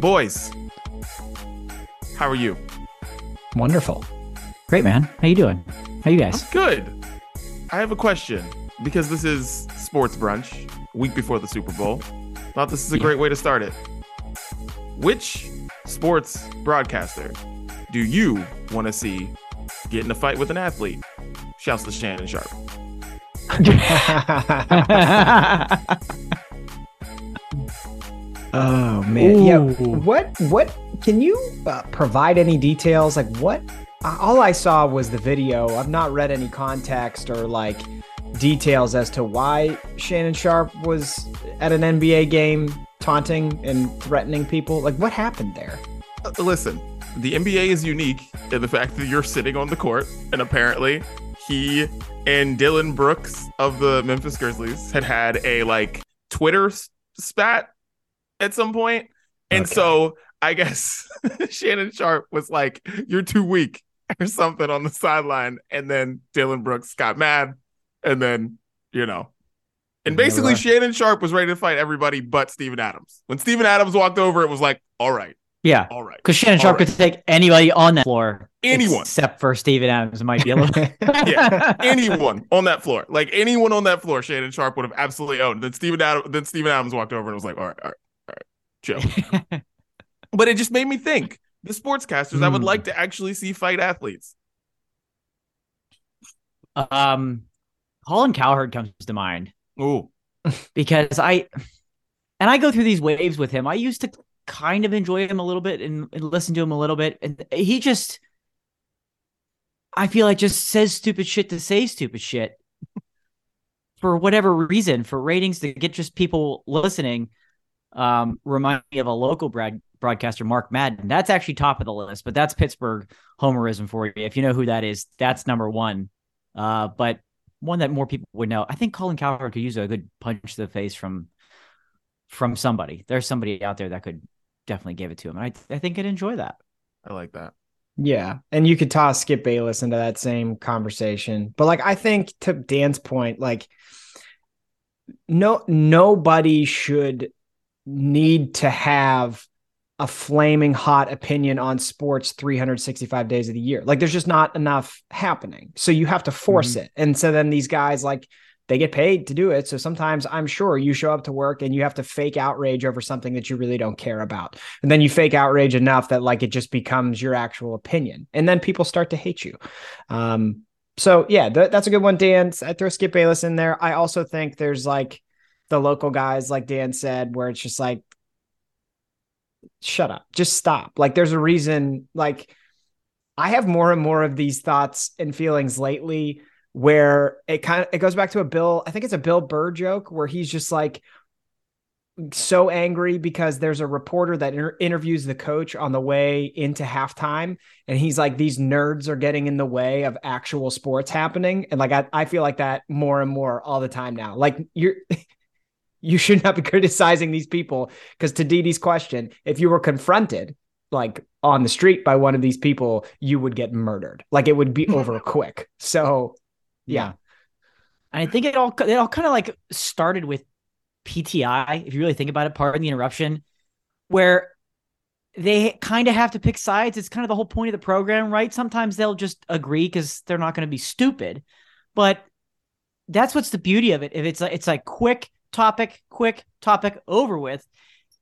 Boys, how are you? Wonderful. Great, man. How you doing? How you guys? I'm good. I have a question because this is sports brunch, week before the Super Bowl. Thought this is a Yeah. great way to start it. Which sports broadcaster do you want to see get in a fight with an athlete? Shouts to Shannon Sharpe. oh man, yeah. What? What? Can you uh, provide any details? Like what? All I saw was the video. I've not read any context or like details as to why Shannon Sharpe was at an NBA game taunting and threatening people. Like what happened there? Uh, listen, the NBA is unique in the fact that you're sitting on the court, and apparently he and Dillon Brooks of the Memphis Grizzlies had had a like Twitter spat at some point, and Okay. so I guess Shannon Sharpe was like, "You're too weak" or something on the sideline, and then Dillon Brooks got mad, and then you know. And basically. Shannon Sharpe was ready to fight everybody but Steven Adams. When Steven Adams walked over, it was like, all right, yeah, all right. because Shannon Sharpe right. could take anybody on that floor, Anyone. except for Steven Adams. It might be a little. Yeah, anyone on that floor, like anyone on that floor, Shannon Sharpe would have absolutely owned. Then Steven Adams, then Steven Adams walked over and was like, "All right, all right, chill." but it just made me think: the sportscasters I would Hmm. like to actually see fight athletes. um, Colin Cowherd comes to mind Ooh, because I, and I go through these waves with him. I used to kind of enjoy him a little bit and, and listen to him a little bit, and he just, I feel like just says stupid shit to say stupid shit for whatever reason, for ratings to get just people listening. Um, remind me of a local broad, broadcaster, Mark Madden. That's actually top of the list, but that's Pittsburgh homerism for you. If you know who that is, that's number one. Uh, but one that more people would know. I think Colin Cowherd could use a good punch to the face from from somebody. There's somebody out there that could definitely give it to him. And I I think I'd enjoy that. I like that. Yeah, and you could toss Skip Bayless into that same conversation. But like I think to Dan's point, like no nobody should need to have a flaming hot opinion on sports 365 days of the year. Like there's just not enough happening. So you have to force it. And so then these guys like they get paid to do it. So sometimes I'm sure you show up to work and you have to fake outrage over something that you really don't care about. And then you fake outrage enough that like it just becomes your actual opinion. And then people start to hate you. Um, so yeah, th- that's a good one, Dan. I throw Skip Bayless in there. I also think there's like the local guys, like Dan said, where it's just like, shut up, just stop. Like there's a reason, like I have more and more of these thoughts and feelings lately where it kind of it goes back to a Bill, I think it's a Bill Burr joke where he's just like so angry because there's a reporter that inter- interviews the coach on the way into halftime and he's like these nerds are getting in the way of actual sports happening. And like I, I feel like that more and more all the time now. Like you're you should not be criticizing these people because to Dee's question if you were confronted like on the street by one of these people you would get murdered like it would be over quick so yeah And I think it all it all kind of like started with PTI, if you really think about it, pardon the interruption, where they kind of have to pick sides. It's kind of the whole point of the program, right? Sometimes they'll just agree because they're not going to be stupid. But that's what's the beauty of it. If it's like it's like quick topic, quick topic over with.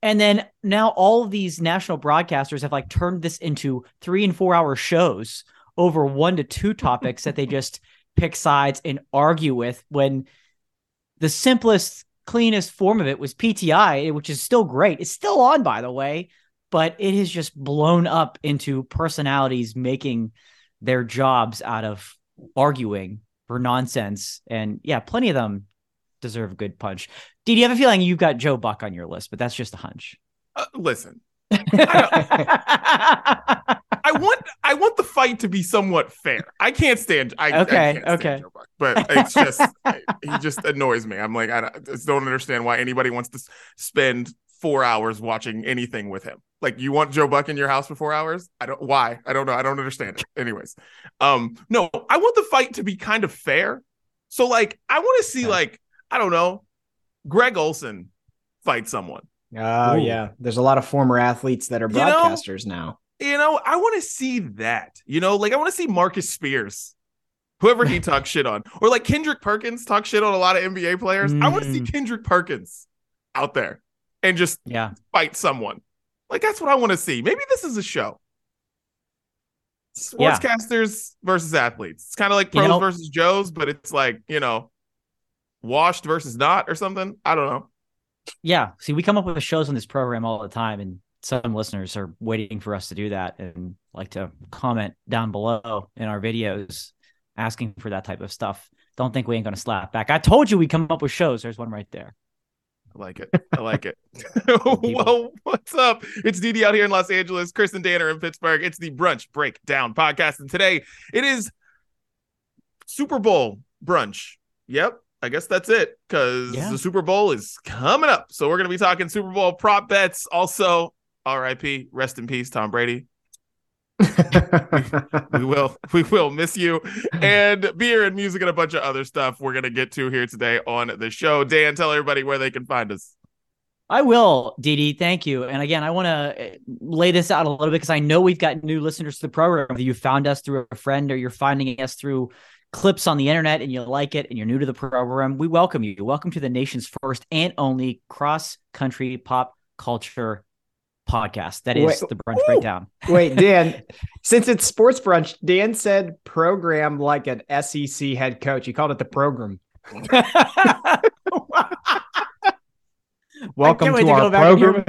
And then now all of these national broadcasters have like turned this into three and four hour shows over one to two topics that they just pick sides and argue with when the simplest, cleanest form of it was PTI, which is still great. It's still on, by the way, but it has just blown up into personalities making their jobs out of arguing for nonsense. And yeah, plenty of them deserve a good punch. Did you have a feeling you've got Joe Buck on your list, but that's just a hunch. Uh, listen, I want I want the fight to be somewhat fair. I can't stand. I, I Okay, can't stand okay. Joe Buck, but it's just he just annoys me. I'm like I, don't- just don't understand why anybody wants to spend four hours watching anything with him. Like you want Joe Buck in your house for four hours? I don't. Why? I don't know. I don't understand it. Anyways, um, no, I want the fight to be kind of fair. So like I want to see Okay. like I don't know, Greg Olsen fight someone. Oh Ooh. yeah, there's a lot of former athletes that are You know- broadcasters now. You know, I want to see that. You know, like I want to see Marcus Spears, whoever he talks shit on, or like Kendrick Perkins talk shit on a lot of NBA players. I want to see Mm. Kendrick Perkins out there and just Yeah. fight someone. Like that's what I want to see. Maybe this is a show. Yeah. Sportscasters versus athletes. It's kind of like You pros know- versus Joes, but it's like, you know, washed versus not or something. I don't know. Yeah. See, we come up with shows on this program all the time, and some listeners are waiting for us to do that and like to comment down below in our videos asking for that type of stuff. Don't think we ain't gonna slap back. I told you we come up with shows. There's one right there. I like it. I like it. well, what's up? It's DD out here in Los Angeles. Chris and Dan are in Pittsburgh. It's the Brunch Breakdown podcast. And today it is Super Bowl brunch. Yep. I guess that's it because Yeah. the Super Bowl is coming up. So we're going to be talking Super Bowl prop bets. Also, RIP, rest in peace, Tom Brady. We will, we will miss you. And beer and music and a bunch of other stuff we're going to get to here today on the show. Dan, tell everybody where they can find us. I will, Dee Thank you. And again, I want to eh, lay this out a little bit because I know we've got new listeners to the program. Whether you found us through a friend or you're finding us through clips on the internet and you like it and you're new to the program, we welcome you. Welcome to the nation's first and only cross country pop culture podcast. That is Wait, the Brunch ooh. Breakdown. Wait, Dan, since it's sports brunch, Dan said program like an SEC head coach. He called it the program. Welcome to to our go back and hear program.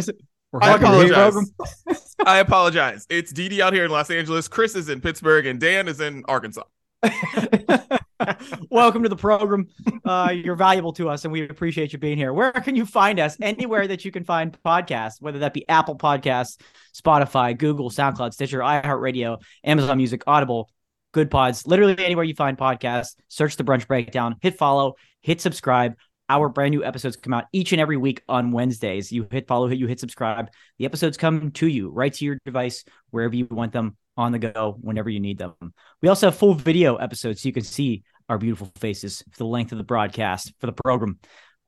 I welcome to your apologize. program. I apologize. It's DD out here in Los Angeles. Chris is in Pittsburgh, and Dan is in Arkansas. Welcome to the program. Uh, you're valuable to us, and we appreciate you being here. Where can you find us? Anywhere that you can find podcasts, whether that be Apple Podcasts, Spotify, Google, SoundCloud, Stitcher, iHeartRadio, Amazon Music, Audible, Good Pods. Literally anywhere you find podcasts, search the Brunch Breakdown, hit follow, hit subscribe. Our brand new episodes come out each and every week on Wednesdays. You hit follow, you hit subscribe. The episodes come to you right to your device wherever you want them on the go whenever you need them. We also have full video episodes so you can see our beautiful faces for the length of the broadcast for the program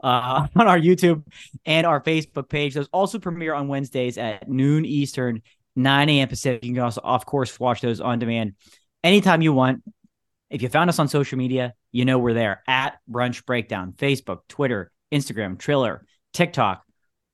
uh, on our YouTube and our Facebook page. Those also premiere on Wednesdays at noon Eastern, 9 a.m. Pacific. You can also, of course, watch those on demand anytime you want. If you found us on social media, you know we're there at Brunch Breakdown, Facebook, Twitter, Instagram, Triller, TikTok.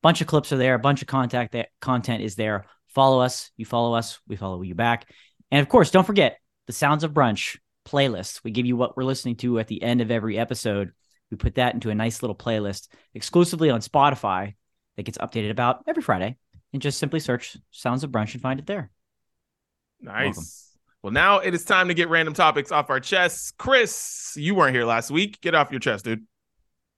Bunch of clips are there. A bunch of contact that content is there. Follow us. You follow us. We follow you back. And of course, don't forget the Sounds of Brunch playlist. We give you what we're listening to at the end of every episode. We put that into a nice little playlist exclusively on Spotify that gets updated about every Friday. And just simply search Sounds of Brunch and find it there. Nice. Welcome. Well, now it is time to get random topics off our chests. Chris, you weren't here last week. Get off your chest, dude.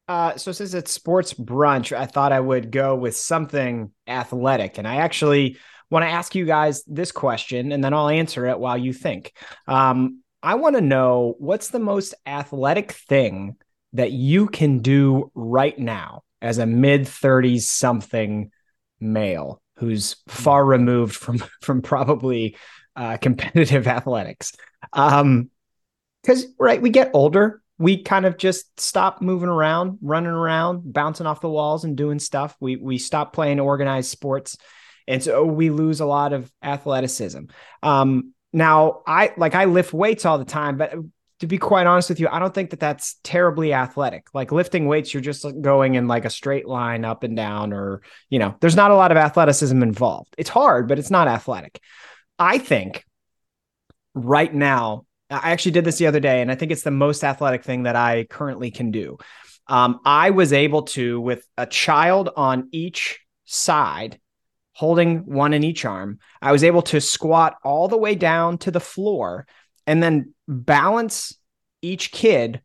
Uh, so since it's sports brunch, I thought I would go with something athletic, and I actually want to ask you guys this question, and then I'll answer it while you think. Um, I want to know what's the most athletic thing that you can do right now as a mid thirties something male who's far removed from from probably uh, competitive athletics. Um, because right, we get older, we kind of just stop moving around, running around, bouncing off the walls, and doing stuff. We we stop playing organized sports, and so we lose a lot of athleticism. Um, now, I like I lift weights all the time, but to be quite honest with you, I don't think that that's terribly athletic. Like lifting weights, you're just going in like a straight line up and down, or you know, there's not a lot of athleticism involved. It's hard, but it's not athletic. I think right now, I actually did this the other day, and I think it's the most athletic thing that I currently can do. Um, I was able to, with a child on each side, holding one in each arm, I was able to squat all the way down to the floor and then balance each kid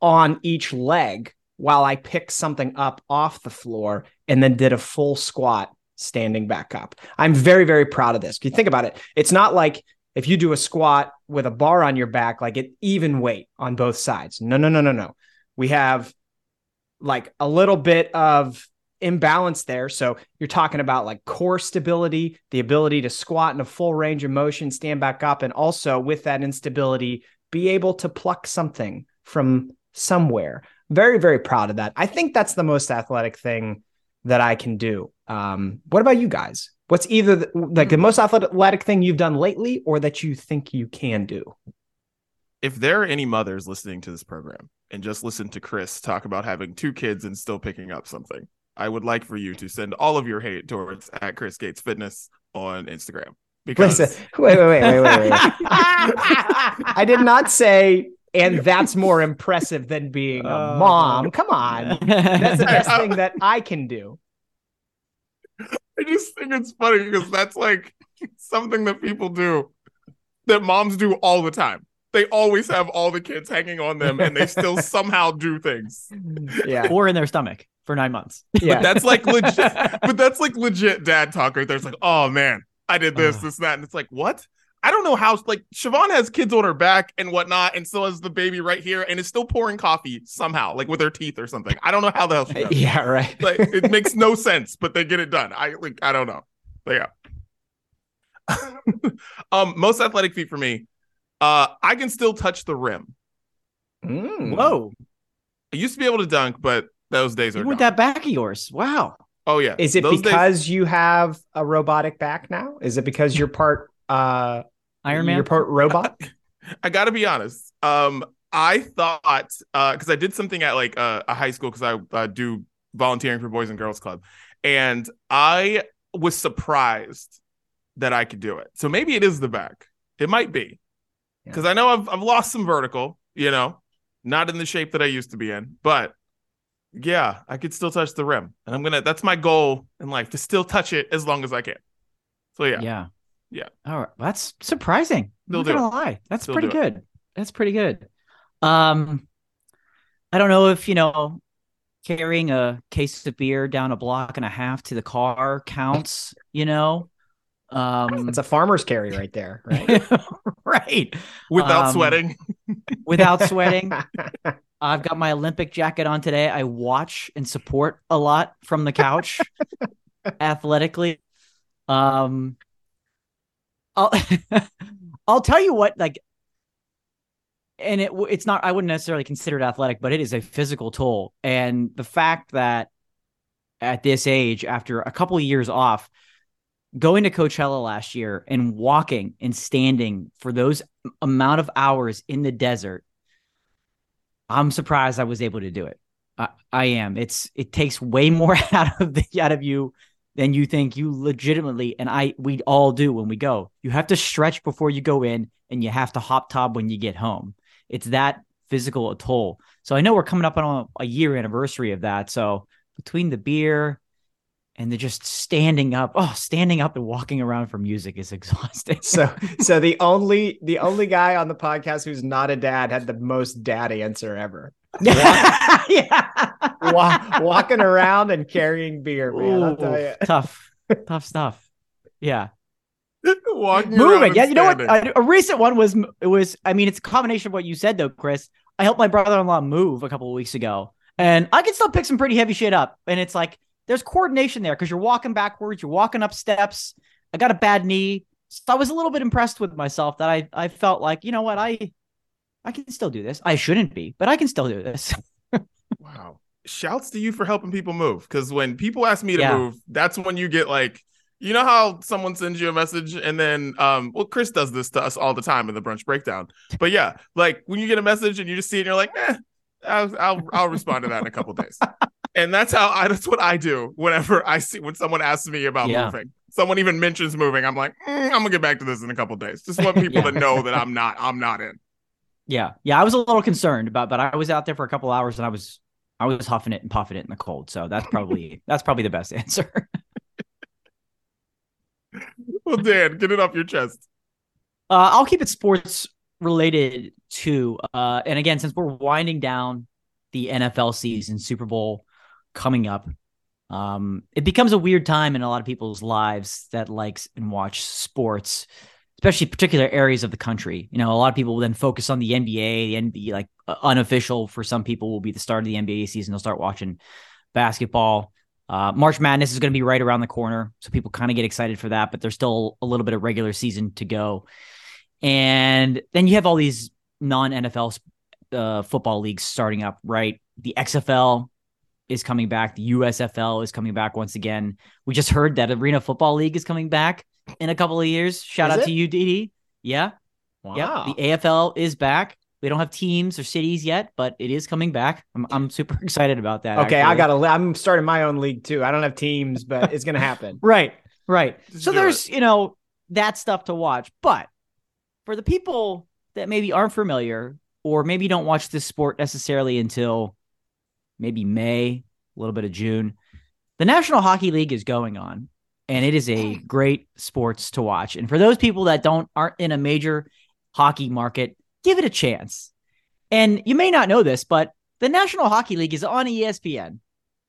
on each leg while I picked something up off the floor and then did a full squat standing back up. I'm very, very proud of this. If you think about it, it's not like if you do a squat with a bar on your back, like it even weight on both sides. No, no, no, no, no. We have like a little bit of imbalance there. So you're talking about like core stability, the ability to squat in a full range of motion, stand back up, and also with that instability, be able to pluck something from somewhere. Very, very proud of that. I think that's the most athletic thing that I can do. Um, what about you guys? What's either the, like the most athletic thing you've done lately, or that you think you can do? If there are any mothers listening to this program and just listen to Chris talk about having two kids and still picking up something, I would like for you to send all of your hate towards at Chris Gates Fitness on Instagram. Because Listen, wait, wait, wait, wait, wait, wait. I did not say, and that's more impressive than being a Oh. mom. Come on. That's the best thing that I can do. I just think it's funny because that's like something that people do that moms do all the time. They always have all the kids hanging on them and they still somehow do things. Yeah. or in their stomach for nine months. Yeah. That's like legit, but that's like legit dad talk right there. It's like, oh man, I did this, Ugh. this, that. And it's like, what? I don't know how, like, Siobhan has kids on her back and whatnot, and so has the baby right here, and is still pouring coffee somehow, like with her teeth or something. I don't know how the hell she does. yeah, right. like it makes no sense, but they get it done. I like I don't know. But yeah. um most athletic feat for me. Uh I can still touch the rim. Mm. Whoa. I used to be able to dunk, but those days are Even with gone. that back of yours. Wow. Oh yeah. Is it Those days- because you have a robotic back now? Is it because you're part uh Iron Man. You're part robot? I got to be honest. Um, I thought because I did something at like uh, a high school because I uh, do volunteering for Boys and Girls Club, and I was surprised that I could do it. So maybe it is the back. It might be because I know I've I've lost some vertical. You know, not in the shape that I used to be in, but yeah, I could still touch the rim, and I'm gonna. That's my goal in life to still touch it as long as I can. So yeah, Yeah. Yeah. All right. That's surprising. They'll I'm not gonna lie. That's They'll pretty do good. That's pretty good. Um, I don't know if you know carrying a case of beer down a block and a half to the car counts. You know, um, It's a farmer's carry right there, right? right. without Um, sweating. Without sweating. I've got my Olympic jacket on today. I watch and support a lot from the couch athletically. Um I'll I'll tell you what like and it it's not I wouldn't necessarily consider it athletic, but it is a physical toll. And the fact that at this age after a couple of years off going to Coachella last year and walking and standing for those amount of hours in the desert I'm surprised I was able to do it. I, I am. It's it takes way more out of the out of you than you think you legitimately and I we all do when we go. You have to stretch before you go in and you have to hop top when you get home. It's that physical toll. So I know we're coming up on a, a year anniversary of that. So between the beer and they're just standing up, oh, standing up and walking around for music is exhausting. so so the only the only guy on the podcast who's not a dad had the most dad answer ever. yeah. Wa- walking around and carrying beer, man. I'll tell Ooh, you. tough, tough stuff. Yeah, Walking moving. Yeah, you know what? A, a recent one was it was. I mean, it's a combination of what you said though, Chris. I helped my brother-in-law move a couple of weeks ago, and I can still pick some pretty heavy shit up. And it's like there's coordination there because you're walking backwards, you're walking up steps. I got a bad knee, so I was a little bit impressed with myself that I I felt like you know what I I can still do this. I shouldn't be, but I can still do this. Wow. Shouts to you for helping people move. Because when people ask me to Yeah. move, that's when you get like, you know how someone sends you a message and then, um, well, Chris does this to us all the time in the brunch breakdown. But yeah, like when you get a message and you just see it and you're like, eh, I'll, I'll, I'll respond to that in a couple days. And that's how I, that's what I do whenever I see when someone asks me about Yeah. moving. Someone even mentions moving. I'm like, "Mm, I'm gonna get back to this in a couple days. Just want people Yeah. to know that I'm not, I'm not in. Yeah, yeah, I was a little concerned about, but I was out there for a couple hours and I was, I was huffing it and puffing it in the cold. So that's probably that's probably the best answer. Well, Dan, get it off your chest. Uh, I'll keep it sports related too. Uh, and again, since we're winding down the NFL season, Super Bowl coming up, um, it becomes a weird time in a lot of people's lives that likes and watch sports, especially particular areas of the country. You know, a lot of people will then focus on the NBA. The NBA, like uh, unofficial for some people, will be the start of the NBA season. They'll start watching basketball. Uh, March Madness is going to be right around the corner, so people kind of get excited for that. But there's still a little bit of regular season to go, and then you have all these non NFL uh, football leagues starting up. Right, the XFL is coming back. The USFL is coming back once again. We just heard that Arena Football League is coming back in a couple of years. Shout Is out it? to you, DD. Yeah. Wow. Yep. The AFL is back. We don't have teams or cities yet, but it is coming back. I'm, I'm super excited about that. okay, I got to. I'm starting my own league too. I don't have teams, but it's gonna happen. Right, right. Just so there's, you know, that stuff to watch. But for the people that maybe aren't familiar or maybe don't watch this sport necessarily until maybe May, a little bit of June, the National Hockey League is going on and it is a mm. great sports to watch. And for those people that don't aren't in a major hockey market, give it a chance. And you may not know this, but the National Hockey League is on ESPN.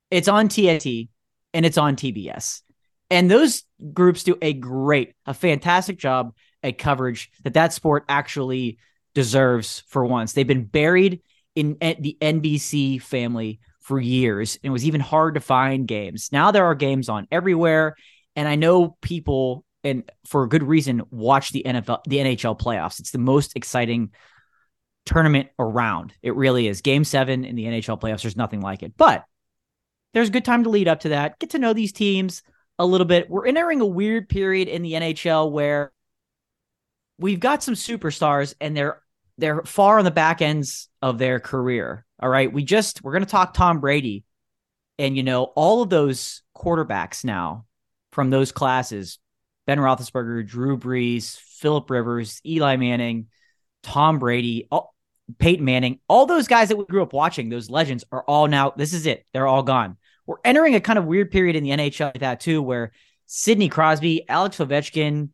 It's on TNT and it's on TBS. And those groups do a great, a fantastic job at coverage that that sport actually deserves for once. They've been buried in the NBC family for years. And it was even hard to find games. Now there are games on everywhere. And I know people, and for a good reason, watch the NFL, the NHL playoffs. It's the most exciting tournament around. It really is. Game seven in the NHL playoffs, there's nothing like it. But there's a good time to lead up to that. Get to know these teams a little bit. We're entering a weird period in the NHL where we've got some superstars and they're they're far on the back ends of their career. All right. We just we're gonna talk Tom Brady. And you know, all of those quarterbacks now from those classes, Ben Roethlisberger, Drew Brees, Philip Rivers, Eli Manning, Tom Brady, all, Peyton Manning, all those guys that we grew up watching, those legends are all now, this is it. They're all gone. We're entering a kind of weird period in the NHL like that too, where Sidney Crosby, Alex Ovechkin,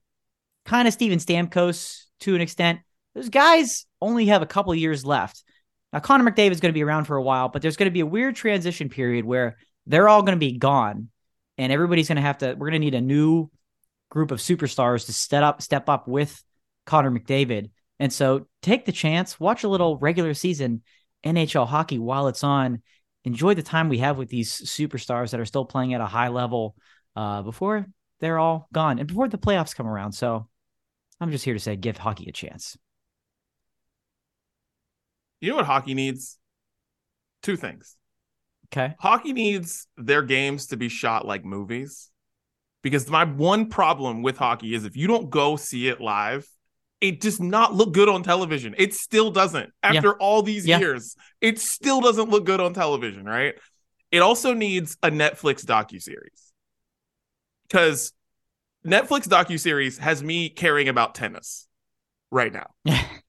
kind of Steven Stamkos to an extent, those guys only have a couple years left. Now, Connor McDavid is going to be around for a while, but there's going to be a weird transition period where they're all going to be gone, and everybody's going to have to. We're going to need a new group of superstars to step up, step up with Connor McDavid. And so, take the chance, watch a little regular season NHL hockey while it's on. Enjoy the time we have with these superstars that are still playing at a high level uh, before they're all gone and before the playoffs come around. So, I'm just here to say, give hockey a chance. You know what hockey needs? Two things. Okay. Hockey needs their games to be shot like movies. Because my one problem with hockey is if you don't go see it live, it does not look good on television. It still doesn't. After all these Yeah. years, it still doesn't look good on television, right? It also needs a Netflix docu-series. Cuz Netflix docu-series has me caring about tennis right now.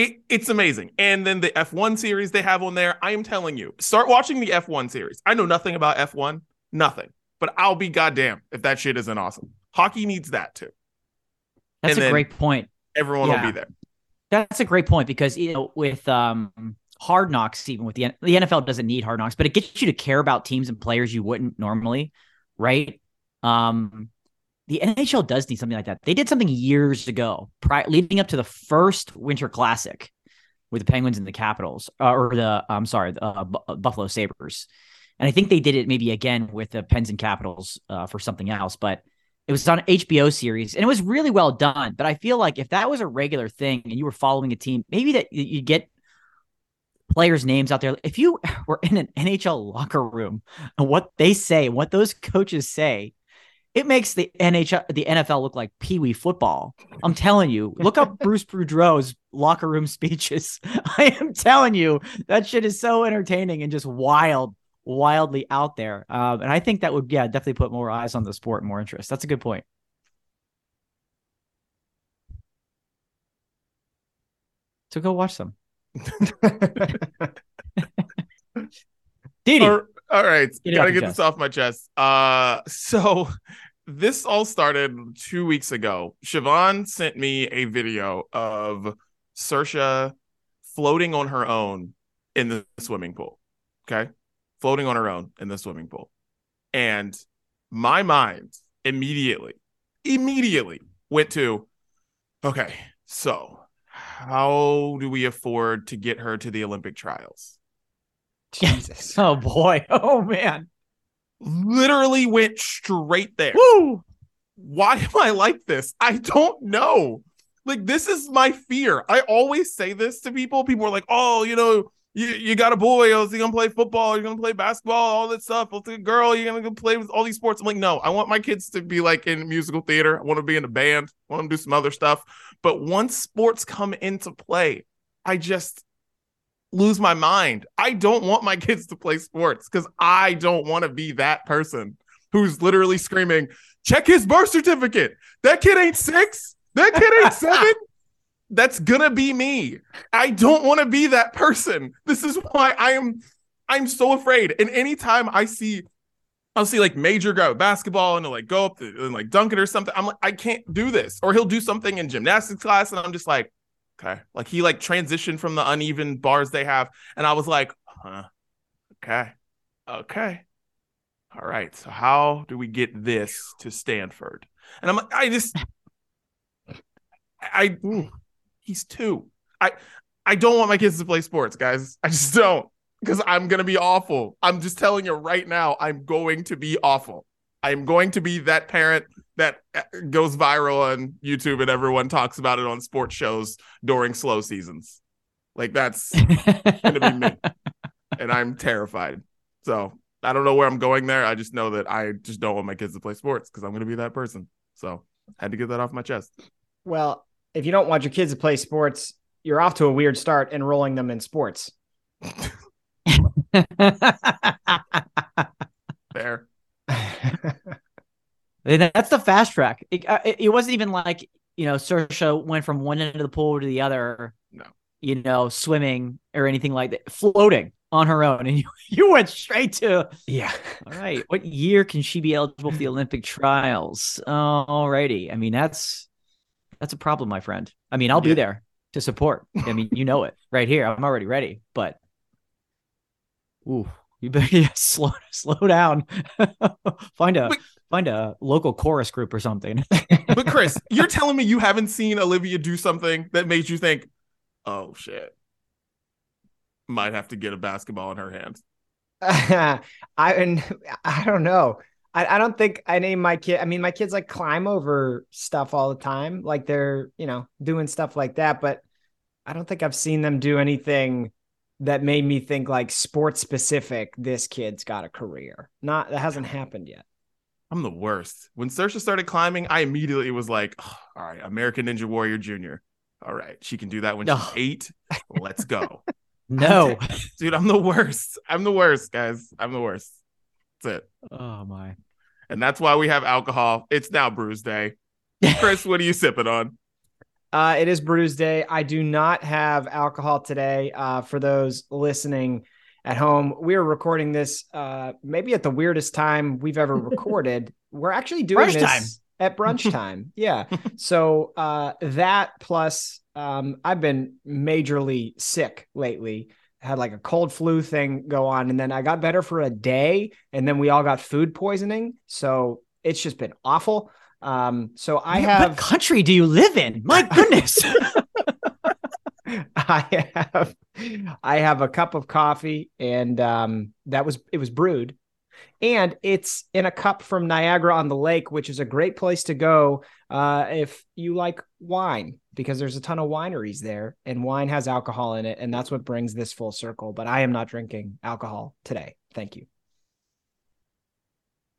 It, it's amazing. And then the F1 series they have on there, I am telling you, start watching the F1 series. I know nothing about F1, nothing, but I'll be goddamn if that shit isn't awesome. Hockey needs that too. That's And a great point. Everyone Yeah. will be there. That's a great point because you know with um hard knocks, even with the the NFL doesn't need hard knocks, but it gets you to care about teams and players you wouldn't normally, right? Um, the NHL does need something like that. They did something years ago, pri- leading up to the first Winter Classic with the Penguins and the Capitals, uh, or the I'm sorry, the uh, Bu- Buffalo Sabres, and I think they did it maybe again with the Pens and Capitals uh, for something else, but it was on HBO series and it was really well done. But I feel like if that was a regular thing and you were following a team, maybe that you get players' names out there. If you were in an NHL locker room and what they say, what those coaches say, it makes the NHL, the NFL look like Pee Wee football. I'm telling you, look up Bruce Boudreau's locker room speeches. I am telling you, that shit is so entertaining and just wild, wildly out there. Um, and I think that would, yeah, definitely put more eyes on the sport and more interest. That's a good point. So go watch some. Didi. All- all right, Get gotta get this off my chest. Uh, so this all started two weeks ago. Siobhan sent me a video of Saoirse floating on her own in the swimming pool. Okay, floating on her own in the swimming pool, and my mind immediately, immediately went to, okay, so how do we afford to get her to the Olympic trials? Jesus. Oh boy. Oh man. literally went straight there. Woo. Why am I like this? I don't know. Like, this is my fear. I always say this to people. People are like, oh, you know, you, you got a boy, oh, is he gonna play football? You're gonna play basketball, all that stuff. Oh, a girl, you're gonna go play with all these sports. I'm like, no, I want my kids to be like in musical theater. I want to be in a band, I want them to do some other stuff. But once sports come into play, I just lose my mind. I don't want my kids to play sports because I don't want to be that person who's literally screaming, check his birth certificate. That kid ain't six. That kid ain't seven that's gonna be me. I don't want to be that person. This is why I am I'm so afraid. And anytime I see I'll see like major guy with basketball and he'll like go up and like dunk it or something. I'm like, I can't do this. Or he'll do something in gymnastics class, and I'm just like, okay. Like he like transitioned from the uneven bars they have. And I was like, huh, okay. Okay. All right. So how do we get this to Stanford? And I'm like, I just I He's two. I I don't want my kids to play sports, guys. I just don't because I'm gonna be awful. I'm just telling you right now. I'm going to be awful. I'm going to be that parent that uh, goes viral on YouTube and everyone talks about it on sports shows during slow seasons. Like that's gonna be me, and I'm terrified. So I don't know where I'm going there. I just know that I just don't want my kids to play sports because I'm gonna be that person. So I had to get that off my chest. Well, if you don't want your kids to play sports, you're off to a weird start enrolling them in sports. Fair. That's the fast track. It, uh, it, it, wasn't even like you know Saoirse went from one end of the pool to the other. No, you know, swimming or anything like that, floating on her own, and you you went straight to yeah. All right, what year can she be eligible for the Olympic trials? Alrighty, I mean that's that's a problem, my friend. I mean, I'll yeah. be there to support. I mean, you know it right here. I'm already ready, but ooh, you better yeah, slow slow down. find a but, find a local chorus group or something. but Chris, you're telling me you haven't seen Olivia do something that made you think, "Oh shit, might have to get a basketball in her hands." I and I don't know. I, I don't think I name my kid. I mean, my kids like climb over stuff all the time. Like they're, you know, doing stuff like that. But I don't think I've seen them do anything that made me think like sports specific. This kid's got a career. Not that hasn't happened yet. I'm the worst. When Saoirse started climbing, I immediately was like, oh, all right, American Ninja Warrior Jr. All right, she can do that when she's eight. Let's go. no, dude, I'm the worst. I'm the worst, guys. I'm the worst. That's it. Oh my. And that's why we have alcohol. It's now Brews Day. Chris, what are you sipping on? Uh, it is Brews Day. I do not have alcohol today. Uh, for those listening at home, we are recording this uh, maybe at the weirdest time we've ever recorded. We're actually doing brunch this time. at brunch time. yeah. So uh, that plus um, I've been majorly sick lately had like a cold flu thing go on and then I got better for a day and then we all got food poisoning. So it's just been awful. Um, so I have what country do you live in? My goodness. I have I have a cup of coffee and um, that was it was brewed. And it's in a cup from Niagara on the Lake, which is a great place to go uh, if you like wine because there's a ton of wineries there and wine has alcohol in it. And that's what brings this full circle. But i am not drinking alcohol today. Thank you.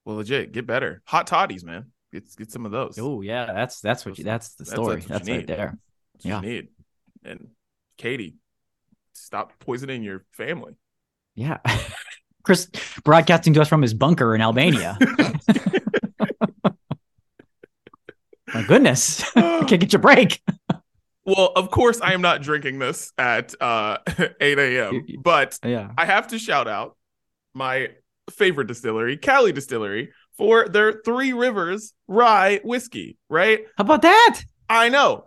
Well legit get better. Hot toddies man. Get, get some of those. Oh yeah. That's that's what you that's the story. that's, that's, that's right there. That's yeah. you need. And katie stop poisoning your family yeah chris broadcasting to us from his bunker in albania my goodness can't get your break well, of course, I am not drinking this at uh, 8 a.m., but yeah. I have to shout out my favorite distillery, Cali Distillery, for their Three Rivers rye whiskey, right? How about that? I know.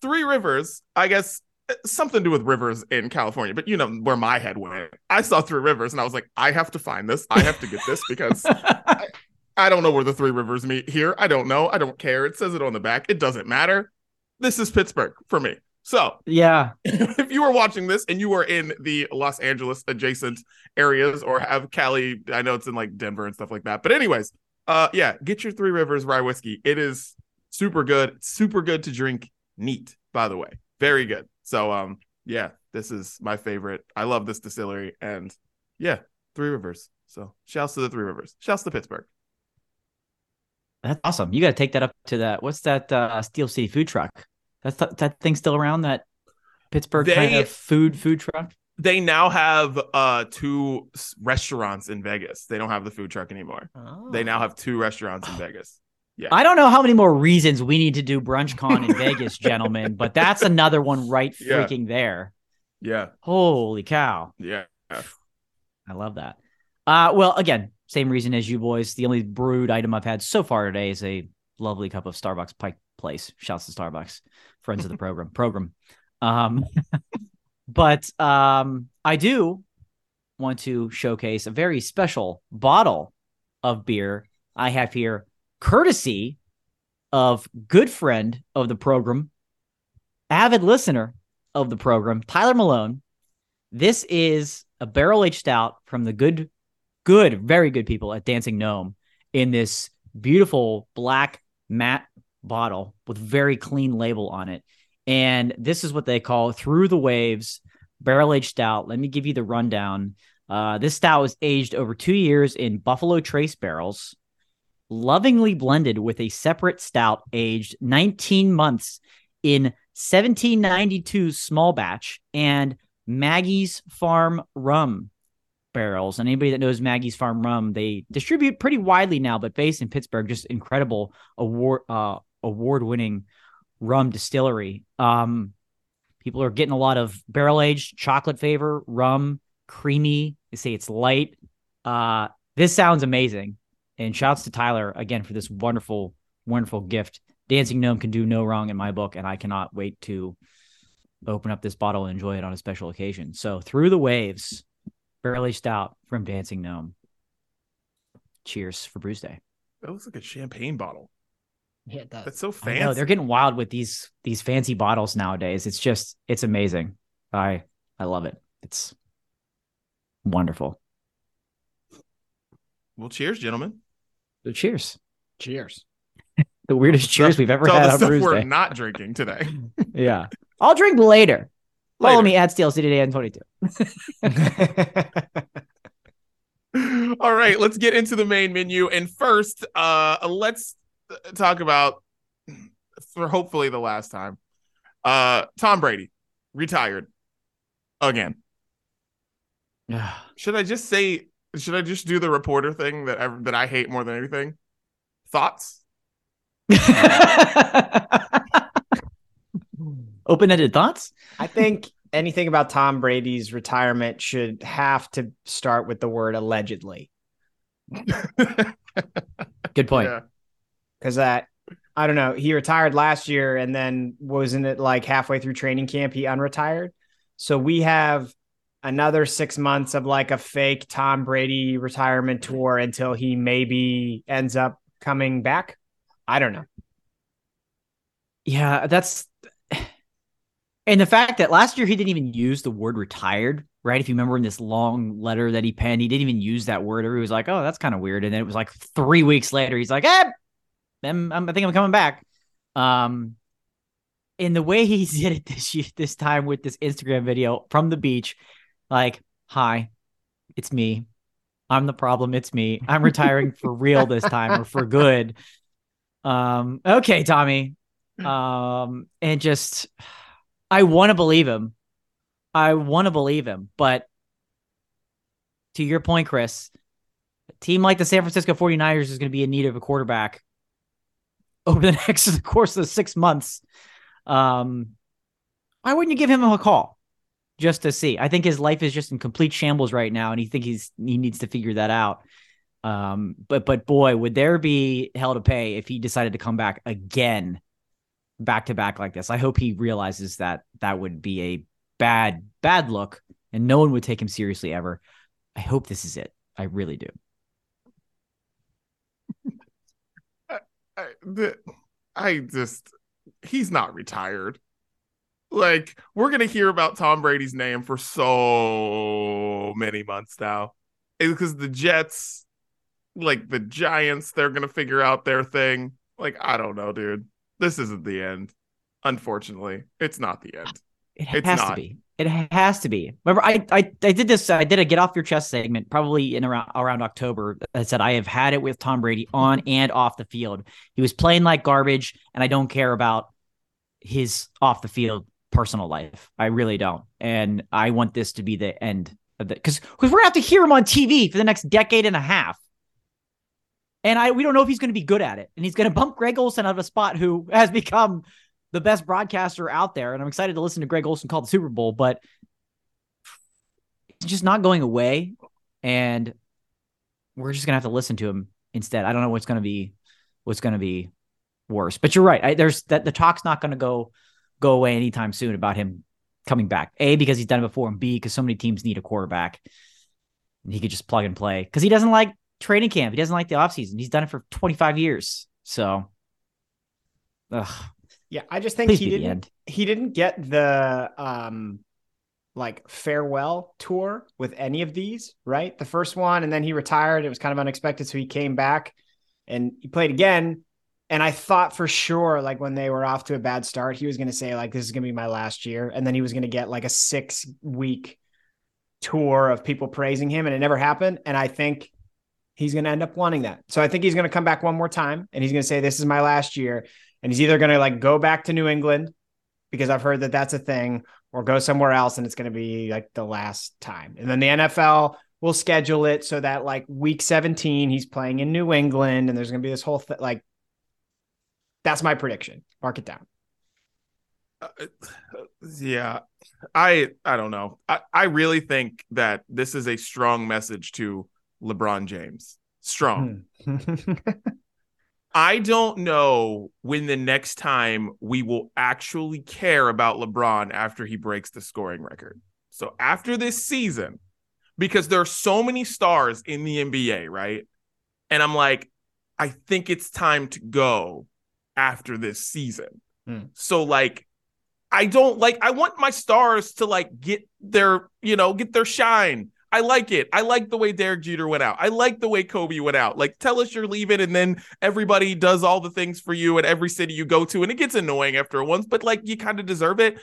Three Rivers, I guess something to do with rivers in California, but you know where my head went. I saw Three Rivers and I was like, I have to find this. I have to get this because I, I don't know where the Three Rivers meet here. I don't know. I don't care. It says it on the back. It doesn't matter this is Pittsburgh for me. So, yeah, if you are watching this and you are in the Los Angeles adjacent areas or have Cali, I know it's in like Denver and stuff like that. But, anyways, uh, yeah, get your Three Rivers rye whiskey. It is super good, super good to drink neat, by the way. Very good. So, um, yeah, this is my favorite. I love this distillery, and yeah, Three Rivers. So shouts to the Three Rivers. Shouts to Pittsburgh. That's awesome. You got to take that up to that. What's that uh, Steel City food truck? That's th- that thing still around? That Pittsburgh They- kind of food food truck? They now have uh two restaurants in Vegas. They don't have the food truck anymore. They now have two restaurants in Vegas. I don't know how many more reasons we need to do brunch con in Vegas, gentlemen, but that's another one right Yeah. freaking there. Yeah, Holy cow. yeah. I love that. Uh, well, again, same reason as you boys. The only brewed item I've had so far today is a lovely cup of Starbucks Pike Place. Shouts to Starbucks, friends of the program. Program. Um, but um, I do want to showcase a very special bottle of beer I have here, courtesy of good friend of the program, avid listener of the program, Tyler Malone. This is a barrel aged stout from the good, good, very good people at Dancing Gnome in this beautiful black matte bottle with very clean label on it. And this is what they call through the waves barrel aged stout. Let me give you the rundown. Uh, this stout was aged over two years in Buffalo Trace barrels, lovingly blended with a separate stout aged 19 months in 1792 small batch and Maggie's Farm rum barrels. And anybody that knows Maggie's Farm rum, they distribute pretty widely now, but based in Pittsburgh, just incredible award uh, award winning rum distillery. Um, people are getting a lot of barrel aged chocolate flavor, rum, creamy. They say it's light. Uh, this sounds amazing. And shouts to Tyler again for this wonderful, wonderful gift. Dancing Gnome can do no wrong in my book, and I cannot wait to open up this bottle and enjoy it on a special occasion. So, through the waves, Barely aged stout from Dancing Gnome. Cheers for Brews Day. That looks like a champagne bottle. Yeah, it does. That's so I fancy. know they're getting wild with these these fancy bottles nowadays. It's just it's amazing. I I love it. It's wonderful. well, cheers, gentlemen. So cheers. Cheers. The weirdest cheers we've ever had the on stuff Bruce we're Day. not drinking today. Yeah. I'll drink later. Follow me at Steel City Dan 22. All right, let's get into the main menu. And first, uh let's talk about for hopefully the last time. Uh Tom Brady retired again. Yeah. Should I just say should I just do the reporter thing that I, that I hate more than anything? Thoughts? Open-ended thoughts? I think anything about Tom Brady's retirement should have to start with the word allegedly. Good point. Yeah. Because that, I don't know, he retired last year and then wasn't it like halfway through training camp, he unretired? So we have another six months of like a fake Tom Brady retirement tour until he maybe ends up coming back. I don't know. Yeah, that's and the fact that last year he didn't even use the word retired, right? If you remember in this long letter that he penned, he didn't even use that word. Everybody was like, "Oh, that's kind of weird." And then it was like three weeks later, he's like, "Eh, I'm, I'm, I think I'm coming back." Um, in the way he did it this year, this time with this Instagram video from the beach, like, "Hi, it's me. I'm the problem. It's me. I'm retiring for real this time or for good." Um, okay, Tommy. Um, and just I want to believe him. I want to believe him, but to your point, Chris, a team like the San Francisco 49ers is going to be in need of a quarterback over the next course of the six months. Um, why wouldn't you give him a call just to see? I think his life is just in complete shambles right now, and he think he's he needs to figure that out. Um, but but boy, would there be hell to pay if he decided to come back again, back to back like this? I hope he realizes that that would be a bad bad look, and no one would take him seriously ever. I hope this is it. I really do. I, the, I just he's not retired. Like we're gonna hear about Tom Brady's name for so many months now, because the Jets, like the Giants, they're gonna figure out their thing. Like I don't know, dude. This isn't the end. Unfortunately, it's not the end. It It's has not. to be. It has to be. Remember, I, I I did this. I did a get off your chest segment probably in around around October. I said I have had it with Tom Brady on and off the field. He was playing like garbage, and I don't care about his off the field personal life. I really don't, and I want this to be the end of the because because we're gonna have to hear him on TV for the next decade and a half. And I we don't know if he's going to be good at it, and he's going to bump Greg Olsen out of a spot who has become the best broadcaster out there. And I'm excited to listen to Greg Olsen call the Super Bowl, but it's just not going away. And we're just gonna have to listen to him instead. I don't know what's gonna be what's gonna be worse. But you're right. I, there's that the talk's not gonna go go away anytime soon about him coming back. A because he's done it before, and B because so many teams need a quarterback. And he could just plug and play because he doesn't like training camp. He doesn't like the offseason. He's done it for 25 years. So, ugh, Yeah, I just think please he didn't he didn't get the um like farewell tour with any of these, right? The first one and then he retired. It was kind of unexpected so he came back and he played again and I thought for sure like when they were off to a bad start, he was going to say like this is going to be my last year and then he was going to get like a 6 week tour of people praising him and it never happened and I think he's going to end up wanting that. So I think he's going to come back one more time and he's going to say this is my last year and he's either going to like go back to New England because I've heard that that's a thing, or go somewhere else and it's going to be like the last time. And then the NFL will schedule it so that like week 17 he's playing in New England and there's going to be this whole like that's my prediction. Mark it down. Uh, yeah. I i don't know. I, I really think that this is a strong message to lebron james. Strong. Hmm. i don't know when the next time we will actually care about lebron after he breaks the scoring record. So after this season because there are so many stars in the nba right? And i'm like i think it's time to go after this season Hmm. so like I don't like I want my stars to like get their, you know, get their shine. I like it. I like the way Derek Jeter went out. I like the way Kobe went out. Like tell us you're leaving and then everybody does all the things for you at every city you go to and it gets annoying after once, but like you kind of deserve it.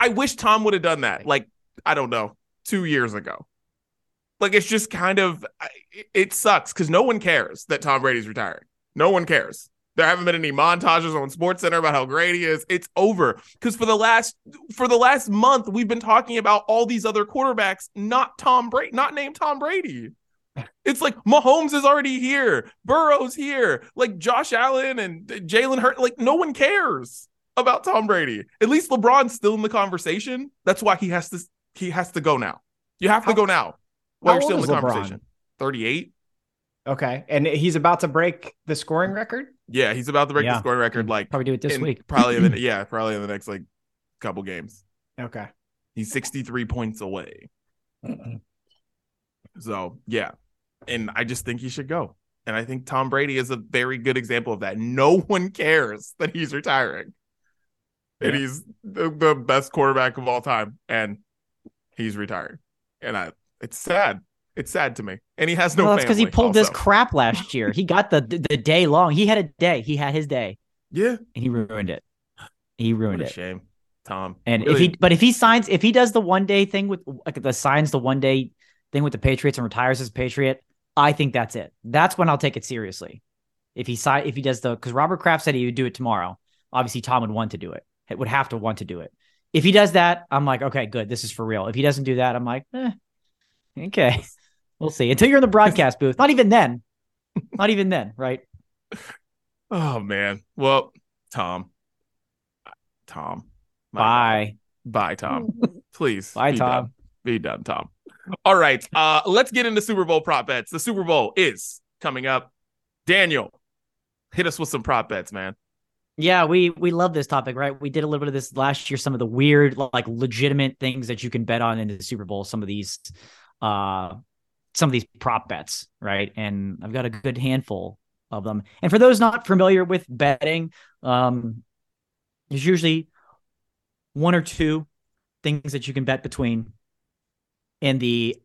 I wish Tom would have done that. Like I don't know, 2 years ago. Like it's just kind of it sucks cuz no one cares that Tom Brady's retiring. No one cares. There haven't been any montages on Sports Center about how great he is. It's over because for the last for the last month we've been talking about all these other quarterbacks, not Tom Brady, not named Tom Brady. It's like Mahomes is already here, Burrow's here, like Josh Allen and Jalen Hurts. Like no one cares about Tom Brady. At least LeBron's still in the conversation. That's why he has to he has to go now. You have to How- go now while you're still in the LeBron? conversation. Thirty eight. Okay. And he's about to break the scoring record? Yeah, he's about to break Yeah. the scoring record. Like Probably do it this in- week. probably in the yeah, probably in the next like couple games. Okay. He's 63 points away. So yeah. And I just think he should go. And I think Tom Brady is a very good example of that. No one cares that he's retiring. And he's the, the best quarterback of all time. And he's retired. And I it's sad. It's sad to me. And he has no well, that's because he pulled this crap last year. He got the the day long. He had a day. He had his day, Yeah. and he ruined it. He What ruined a it. shame. Tom. And Really- if he, but if he signs, if he does the one day thing with like the signs the one day thing with the Patriots and retires as a Patriot, I think that's it. That's when I'll take it seriously. If he sign, if he does the, because Robert Kraft said he would do it tomorrow. Obviously, Tom would want to do it. It would have to want to do it. If he does that, I'm like, okay, good. This is for real. If he doesn't do that, I'm like, eh, okay, we'll see. Until you're in the broadcast booth, not even then, not even then, right? Oh man. Well, Tom. Tom. My God. Bye, Bye, Tom. Please. bye, be Tom. Done. Be done, Tom. All right. Uh, let's get into Super Bowl prop bets. The Super Bowl is coming up. Daniel, hit us with some prop bets, man. Yeah, we we love this topic, right? We did a little bit of this last year. Some of the weird, like legitimate things that you can bet on in the Super Bowl. Some of these, uh, some of these prop bets, right? And I've got a good handful of them. And for those not familiar with betting, um, there's usually one or two things that you can bet between. And the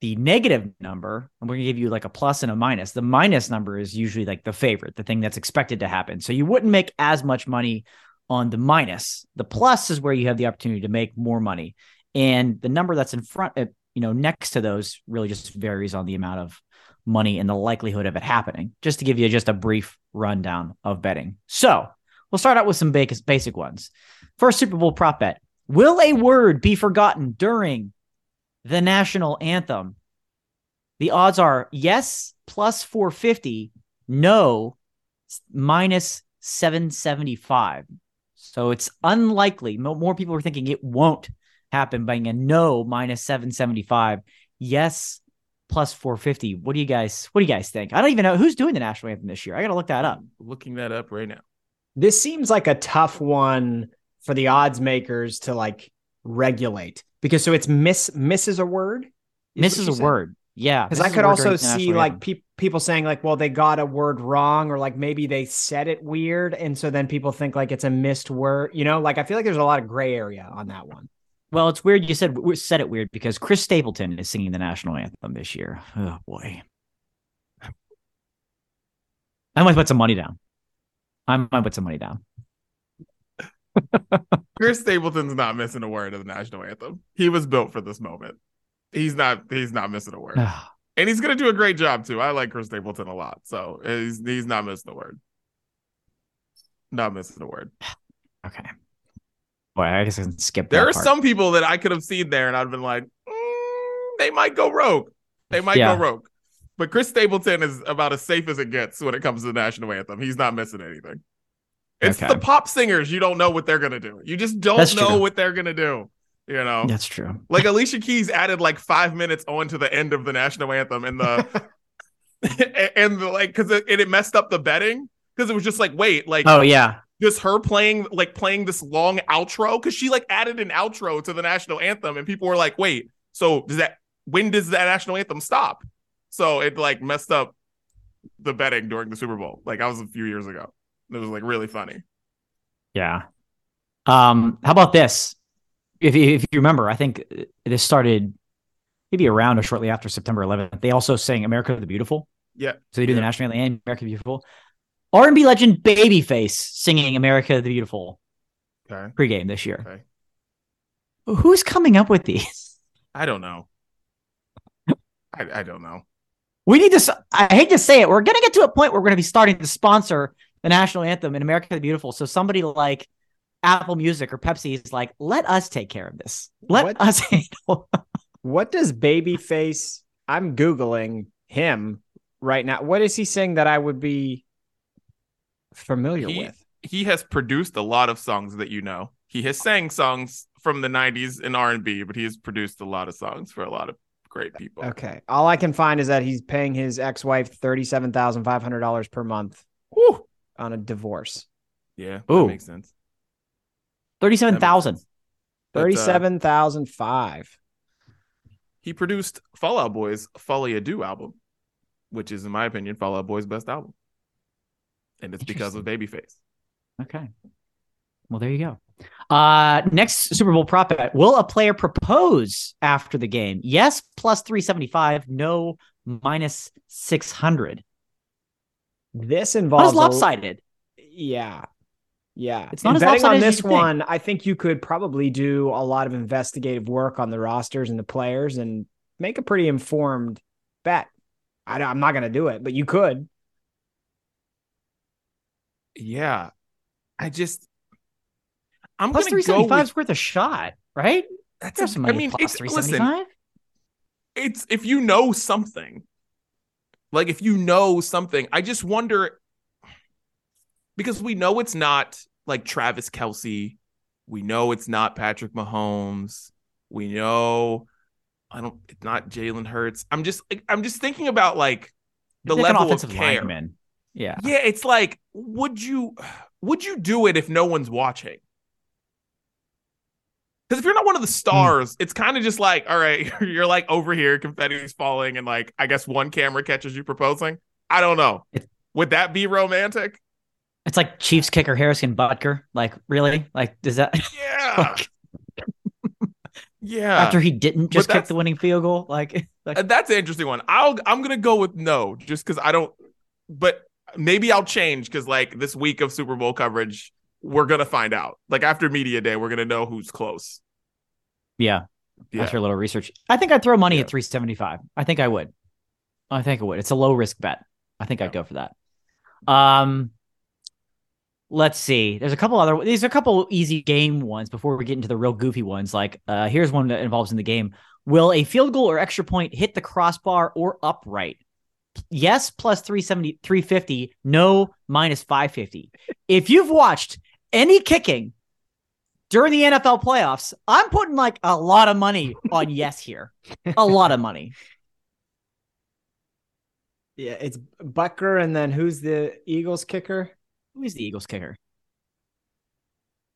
the negative number, and we're gonna give you like a plus and a minus. The minus number is usually like the favorite, the thing that's expected to happen. So you wouldn't make as much money on the minus. The plus is where you have the opportunity to make more money. And the number that's in front, uh, you know, next to those really just varies on the amount of money and the likelihood of it happening. Just to give you just a brief rundown of betting. So we'll start out with some basic ones. First Super Bowl prop bet: Will a word be forgotten during the national anthem? The odds are yes plus 450, no minus 775. So it's unlikely. More people are thinking it won't happen by a no minus 775. Yes plus 450. What do you guys what do you guys think? I don't even know who's doing the national anthem this year. I got to look that up. Looking that up right now. This seems like a tough one for the odds makers to like regulate because so it's miss misses a word. Misses a said? word. Yeah. Because I could also see like pe- people saying like, well, they got a word wrong, or like maybe they said it weird, and so then people think like it's a missed word. You know, like I feel like there's a lot of gray area on that one. Well, it's weird you said said it weird because Chris Stapleton is singing the national anthem this year. Oh boy. I might put some money down. I might put some money down. Chris Stapleton's not missing a word of the national anthem. He was built for this moment. He's not. He's not missing a word, ah. and he's gonna do a great job too. I like Chris Stapleton a lot, so he's he's not missing a word. Not missing a word. Okay. Boy, I guess I can skip. There are part. some people that I could have seen there, and I'd been like, mm, they might go rogue. They might Yeah. go rogue. But Chris Stapleton is about as safe as it gets when it comes to the national anthem. He's not missing anything. It's Okay. the pop singers. You don't know what they're gonna do. You just don't That's know true. what they're gonna do. You know, That's true. like Alicia Keys added like five minutes on to the end of the national anthem, and the and the, like because it, it messed up the betting because it was just like wait like Oh yeah. Just her playing like playing this long outro because she like added an outro to the national anthem and people were like wait so does that when does that national anthem stop so it like messed up the betting during the super bowl like i was a few years ago it was like really funny Yeah. Um, how about this? If you, if you remember, I think this started maybe around or shortly after September 11th. They also sang "America the Beautiful." yeah So they do Yeah. the national anthem and "America the Beautiful." R&B legend Babyface singing "America the Beautiful" okay pregame this year. okay Who's coming up with these? i don't know i, I don't know We need to. I hate to say it. We're gonna get to a point where we're gonna be starting to sponsor the national anthem in America the Beautiful. So somebody like Apple Music or Pepsi is like, let us take care of this. Let What? us handle. What does Babyface? I'm googling him right now. What is he saying that I would be familiar He- with? he has produced a lot of songs that you know he has sang songs from the 90s in r&b but he has produced a lot of songs for a lot of great people Okay, all I can find is that he's paying his ex-wife thirty-seven thousand five hundred dollars per month Whew. on a divorce. yeah that Ooh. makes sense Thirty-seven thousand. But, uh, Thirty-seven thousand five. he produced Fall Out Boy's Folie à Deux album, which is, in my opinion, Fall Out Boy's best album. And it's because of Babyface. Okay. Well, there you go. Uh, next Super Bowl prop bet: Will a player propose after the game? Yes, plus three seventy-five. No, minus six hundred. This Not involves as a- lopsided. Yeah. Yeah. It's not And as betting on lopsided as this you think. one, I think you could probably do a lot of investigative work on the rosters and the players and make a pretty informed bet. I, am not going to do it, but you could. Yeah. I just, I'm Plus three to go seventy-five is worth a shot, right? that's There's a- I mean, plus it's, three it's if you know something, like if you know something, I just wonder because we know it's not like Travis Kelce, we know it's not Patrick Mahomes, we know I don't, it's not Jalen Hurts. I'm just, I'm just thinking about like the level of care. lineman. Yeah. Yeah, it's like, would you, would you do it if no one's watching? Because if you're not one of the hmm. stars, it's kind of just like, all right, you're like over here, confetti's falling, and like I guess one camera catches you proposing. I don't know. Would that be romantic? It's like Chiefs kicker Harrison Butker. Like, really? Like, does that Yeah. yeah. after he didn't just kick the winning field goal? Like, like that's an interesting one. I'll I'm gonna go with no, just because I don't. But maybe I'll change because like this week of Super Bowl coverage, we're gonna find out. Like after media day, we're gonna know who's close. Yeah. Yeah. After a little research, I think I'd throw money Yeah. at 375. I think I would. I think I would. It's a low risk bet. I think I'd go for that. Um, let's see. There's a couple other. These are a couple easy game ones before we get into the real goofy ones. Like, uh, here's one that involves in the game. Will a field goal or extra point hit the crossbar or upright? Yes, plus 370, 350. No, minus 550. If you've watched any kicking during the NFL playoffs, I'm putting like a lot of money on yes here. A lot of money. Yeah, it's Butker, and then who's the Eagles kicker? Who is the Eagles kicker?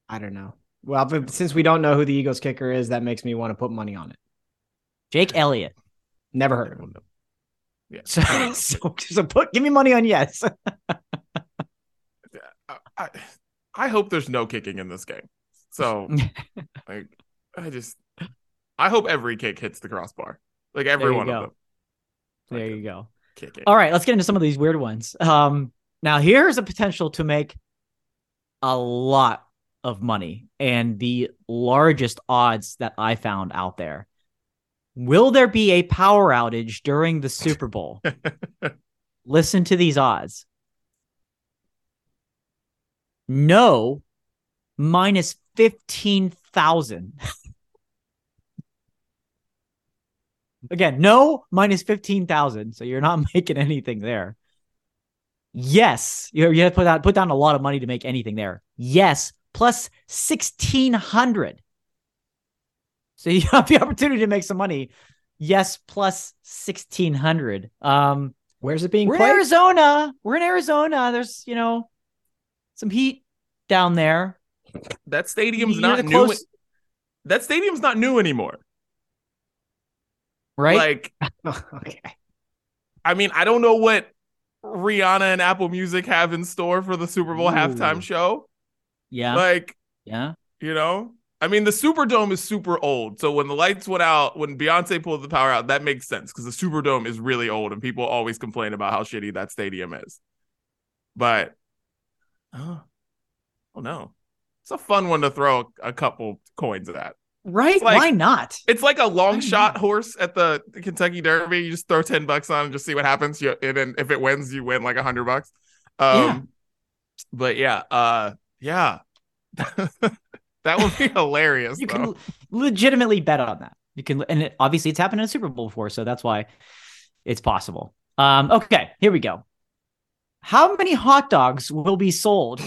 I don't know. Well, but since we don't know who the Eagles kicker is, that makes me want to put money on it. Jake Elliott. Never heard of him. So, so, so put give me money on yes. I, I, hope there's no kicking in this game. So like I just I hope every kick hits the crossbar. Like every one go. of them. there you go. Kick it. All right, let's get into some of these weird ones. Um, now here's a potential to make a lot of money and the largest odds that I found out there. Will there be a power outage during the Super Bowl? Listen to these odds. No, minus 15,000. Again, no, minus 15,000. So you're not making anything there. Yes, you you have to put out put down a lot of money to make anything there. Yes, plus 1600. So you have the opportunity to make some money. Yes, plus 1600. Um Where's it being we're in? Arizona. We're in Arizona. There's, you know, some heat down there. That stadium's You're not the new. close- That stadium's not new anymore. Right? Like okay. I mean, I don't know what Rihanna and Apple Music have in store for the Super Bowl Ooh. halftime show. yeah. Like, yeah. you know, I mean, the Superdome is super old. So when the lights went out, when Beyonce pulled the power out, that makes sense because the Superdome is really old and people always complain about how shitty that stadium is. But, oh, oh no. It's a fun one to throw a couple coins at. Right? like- Why not? It's like a long I shot know. horse at the Kentucky Derby. You just throw 10 bucks on and just see what happens. You, and then if it wins, you win like a hundred bucks. Um, Yeah. but yeah, uh, yeah, that would be hilarious. You though. can legitimately bet on that. You can, and it, obviously it's happened in a Super Bowl before, so that's why it's possible. Um, okay, here we go. How many hot dogs will be sold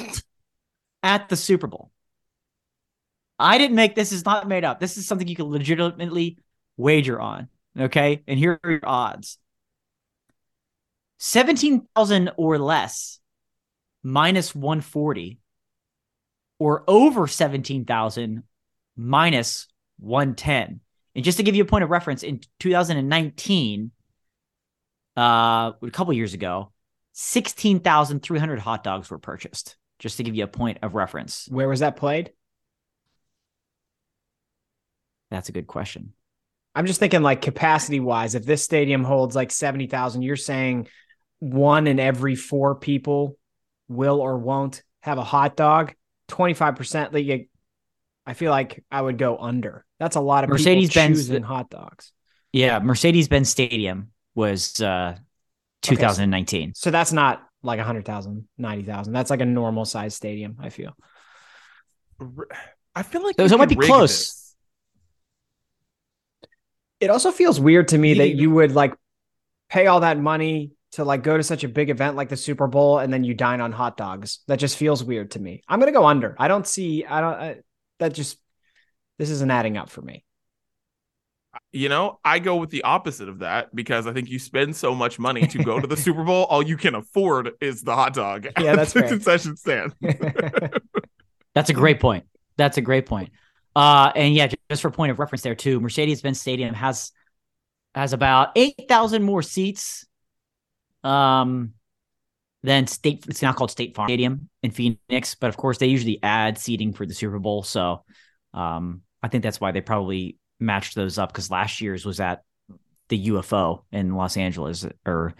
at the Super Bowl? I didn't make this. Is not made up. This is something you can legitimately wager on. Okay, and here are your odds: seventeen thousand or less, minus one forty, or over seventeen thousand, minus 110. And just to give you a point of reference, in 2019, uh, a couple years ago, 16,300 hot dogs were purchased. Just to give you a point of reference. Where was that played? That's a good question. I'm just thinking like capacity wise, if this stadium holds like 70,000, you're saying one in every four people will or won't have a hot dog. 25% like I feel like I would go under. That's a lot of Mercedes-Benz- people hot dogs. Yeah, Mercedes Benz Stadium was uh, 2019. So that's not like 100,000, 90,000. That's like a normal size stadium, I feel. I feel like So it might be close. this. It also feels weird to me You that you would like pay all that money to like go to such a big event like the Super Bowl and then you dine on hot dogs. That just feels weird to me. I'm going to go under. I don't see I don't I, that just this isn't adding up for me. You know, I go with the opposite of that because I think you spend so much money to go to the Super Bowl, all you can afford is the hot dog. Yeah, at that's the fair. concession stand. That's a great point. That's a great point. Uh, and yeah, just for point of reference there too, Mercedes-Benz Stadium has has about eight thousand more seats. Um, then State. It's now called State Farm Stadium in Phoenix, but of course they usually add seating for the Super Bowl. So, um, I think that's why they probably matched those up because last year's was at the UFO in Los Angeles, or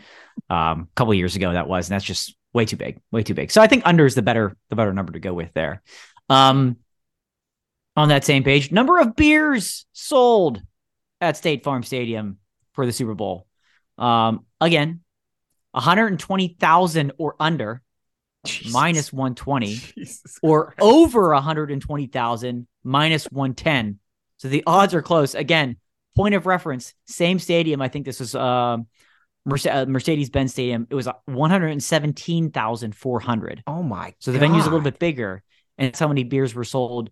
um, a couple years ago that was, and that's just way too big, way too big. So I think under is the better the better number to go with there. Um, on that same page, number of beers sold at State Farm Stadium for the Super Bowl. Um, again, 120,000 or under, Jesus. minus 120, Jesus or Christ. over 120,000, minus 110. So the odds are close. Again, point of reference, same stadium. I think this was um, Mercedes Benz Stadium. It was 117,400. Oh my! So the venue's a little bit bigger, and that's how many beers were sold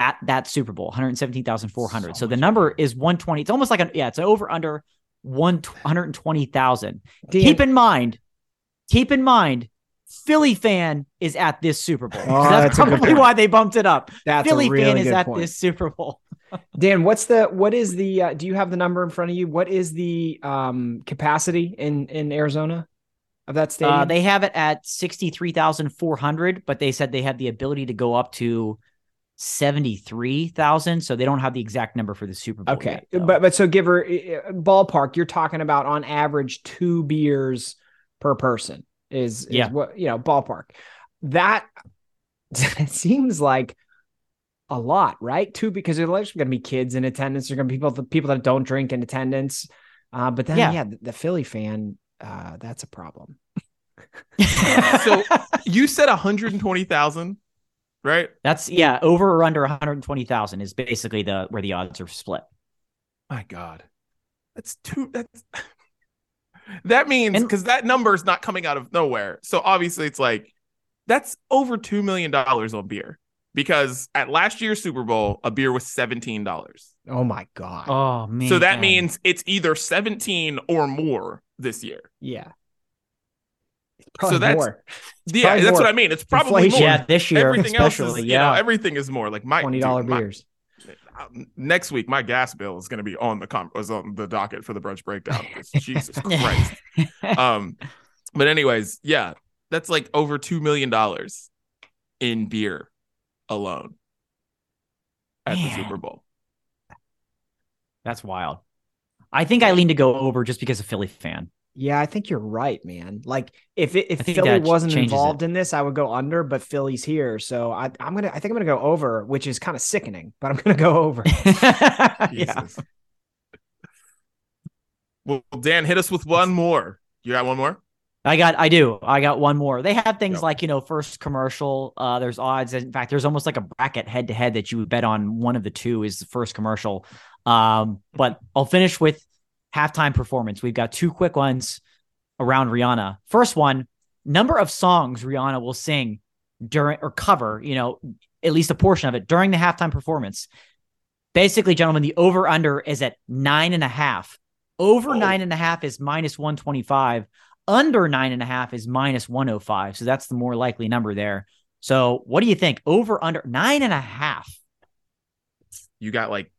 at that Super Bowl, 117,400. So So, the number is 120. It's almost like a yeah, it's an over under 120,000. Keep in mind, keep in mind, Philly fan is at this Super Bowl. Oh, that's, that's probably why they bumped it up. that's Philly really fan is at point. this Super Bowl. Dan, what's the what is the uh, do you have the number in front of you? What is the um capacity in in Arizona of that stadium? Uh, they have it at 63,400, but they said they had the ability to go up to 73,000. So they don't have the exact number for the Super Bowl. okay, yet, but but so give her uh, ballpark. You're talking about on average two beers per person is, is Yeah. what you know ballpark. That seems like a lot, right? Two because there's going to be kids in attendance. There's going to be people the people that don't drink in attendance. Uh, but then Yeah. yeah, the, the Philly fan, uh, that's a problem. So- You said 120,000, right? That's yeah, over or under 120,000 is basically the where the odds are split. My God, that's too. That's that means because that number is not coming out of nowhere. So obviously, it's like that's over two million dollars on beer. Because at last year's Super Bowl, a beer was seventeen dollars. Oh my god. Oh man. So that means it's either seventeen or more this year. Yeah. Probably that's- more. Yeah, that's more. what I mean. It's probably Inflation. more. yeah, this year everything else especially. is, you yeah. know, everything is more. Like my Twenty dollar dude, my- beers. uh, next week, my gas bill is going to be on the com- was on the docket for the brunch breakdown. Jesus Christ. um, but anyways, yeah, that's like over two million dollars in beer alone at the Super Bowl. That's wild. I think I lean to go over just because of Philly fan. Yeah, I think you're right, man. Like if it, if Philly wasn't involved it. in this, I would go under, but Philly's here. So I, I'm gonna I think I'm gonna go over, which is kind of sickening, but I'm gonna go over. yeah. Well, Dan, hit us with one more. You got one more? I got I do. I got one more. They have things Yep. like, you know, first commercial, uh there's odds. In fact, there's almost like a bracket head to head that you would bet on one of the two is the first commercial. Um, but I'll finish with halftime performance. We've got two quick ones around Rihanna. First one, number of songs Rihanna will sing during or cover, you know, at least a portion of it during the halftime performance. Basically, gentlemen, the over under is at nine and a half. Over Oh. nine and a half is minus 125 under nine and a half is minus 105. So that's the more likely number there. So what do you think? Over under nine and a half. You got like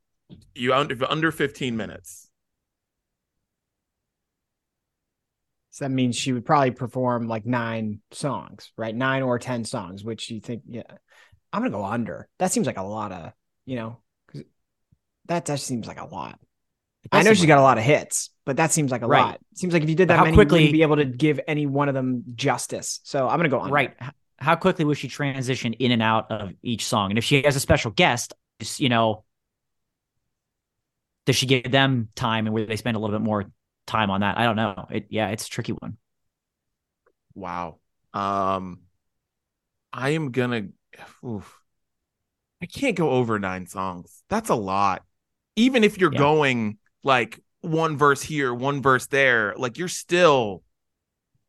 you under under 15 minutes. So that means she would probably perform like nine songs, right? Nine or ten songs, which you think, yeah. I'm gonna go under. That seems like a lot of, you know, that just seems like a lot. I know she's like- got a lot of hits, but that seems like a Right. lot. Seems like if you did But that how many, quickly- you wouldn't be able to give any one of them justice. So I'm gonna go under. right. How quickly would she transition in and out of each song? And if she has a special guest, you know, does she give them time and where they spend a little bit more time on that? I don't know. It yeah, it's a tricky one. Wow. Um I am gonna oof. I can't go over nine songs. That's a lot. Even if you're Yeah. going like one verse here, one verse there, like you're still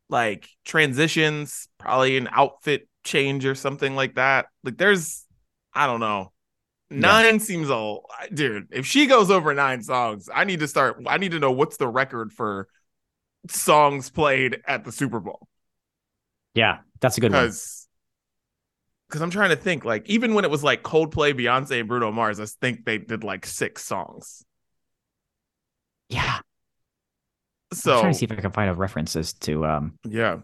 like transitions, probably an outfit change or something like that. Like there's I don't know. Nine seems a dude. If she goes over nine songs, I need to start. I need to know what's the record for songs played at the Super Bowl Yeah, that's a good one. because I'm trying to think like even when it was like Coldplay, Beyonce, and Bruno Mars, I think they did like six songs. Yeah. So I'm trying to see if I can find a references to um yeah,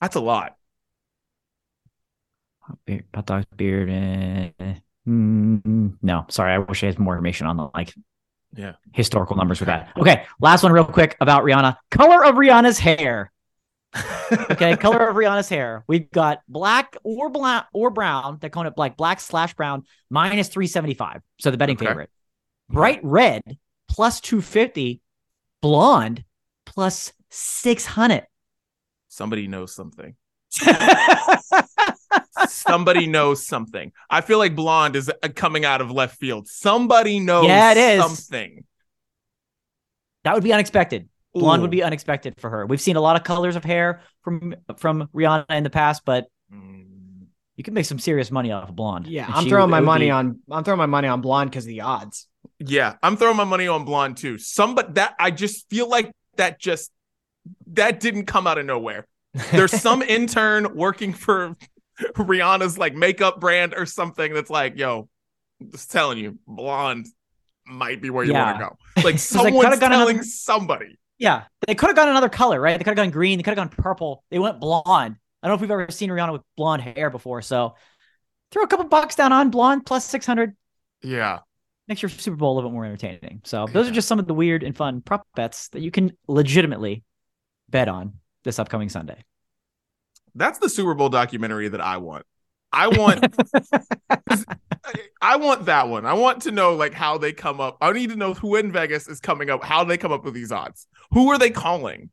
that's a lot. Beard, Hot Dog's beard. eh, mm, no, sorry. I wish I had more information on the like Yeah. historical numbers with that. Okay, last one real quick about Rihanna. Color of Rihanna's hair. Okay, color of Rihanna's hair. We've got black or black or brown. They're calling it like black slash brown minus 375. So the betting Okay. favorite. Bright red plus 250. Blonde plus 600. Somebody knows something. Somebody knows something. I feel like blonde is uh, coming out of left field. Somebody knows Yeah, it is. something. that would be unexpected. Blonde would be unexpected for her. We've seen a lot of colors of hair from from Rihanna in the past, but Mm. you can make some serious money off of blonde. Yeah, And I'm she throwing my money be- on I'm throwing my money on blonde because of the odds. Yeah, I'm throwing my money on blonde too. Somebody that I just feel like that just that didn't come out of nowhere. There's some intern working for Rihanna's like makeup brand or something that's like, yo, just telling you, blonde might be where you Yeah. want to go. Like someone's telling another- somebody. Yeah, they could have gone another color, right? They could have gone green. They could have gone purple. They went blonde. I don't know if we've ever seen Rihanna with blonde hair before. So throw a couple bucks down on blonde plus 600. Yeah. Makes your Super Bowl a little bit more entertaining. So those Yeah. are just some of the weird and fun prop bets that you can legitimately bet on this upcoming Sunday. That's the Super Bowl documentary that I want. I want I want that one. I want to know like how they come up. I need to know who in Vegas is coming up, how they come up with these odds. Who are they calling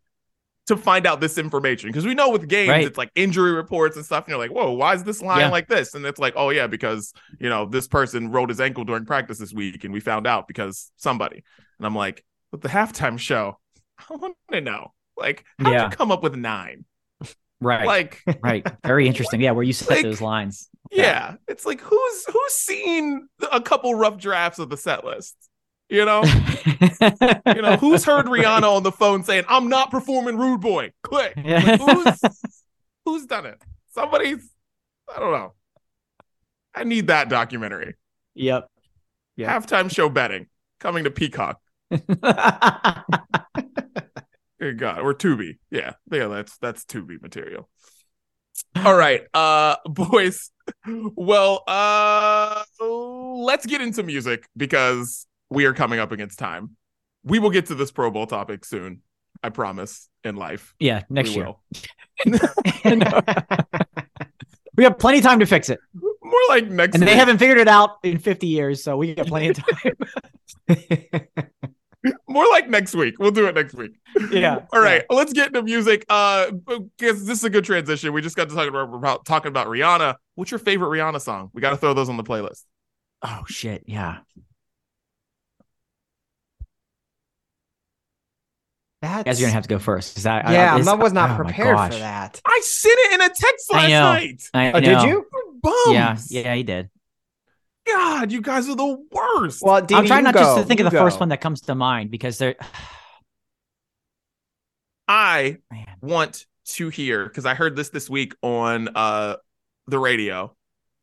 to find out this information? Because we know with games, Right. it's like injury reports and stuff. And you're like, whoa, why is this line Yeah. like this? And it's like, oh yeah, because you know, this person rolled his ankle during practice this week, and we found out because somebody. And I'm like, but the halftime show, I want to know. Like, how'd Yeah. you come up with nine? Right. Like right. Very interesting. Yeah, where you set Like- those lines. Yeah, it's like who's who's seen a couple rough drafts of the set list? You know, you know who's heard Rihanna on the phone saying, "I'm not performing Rude Boy." Click. Yeah. Who's who's done it? Somebody's. I don't know. I need that documentary. Yep. Yeah. Halftime show betting coming to Peacock. Good God, or Tubi. Yeah, yeah, that's that's Tubi material. All right, uh, boys. Well, uh, let's get into music because we are coming up against time. We will get to this Pro Bowl topic soon. I promise. In life, yeah. Next we year. we have plenty of time to fix it. More like next. And they haven't figured it out in 50 years. So we got plenty of time. More like next week. We'll do it next week. yeah. All right, let's get into music. Uh, because this is a good transition. We just got to talk about, about talking about Rihanna. What's your favorite Rihanna song? We got to throw those on the playlist. Oh, shit. Yeah. That's Guys, you're going to have to go first. I, I- yeah, this- I was not oh prepared for that. I sent it in a text last know. night. I Oh, did you? Bums. Yeah. Yeah, he did. God, you guys are the worst. Well, I'm trying not go. just to think of You the first one that comes to mind because they're. I Man. want to hear because I heard this this week on uh the radio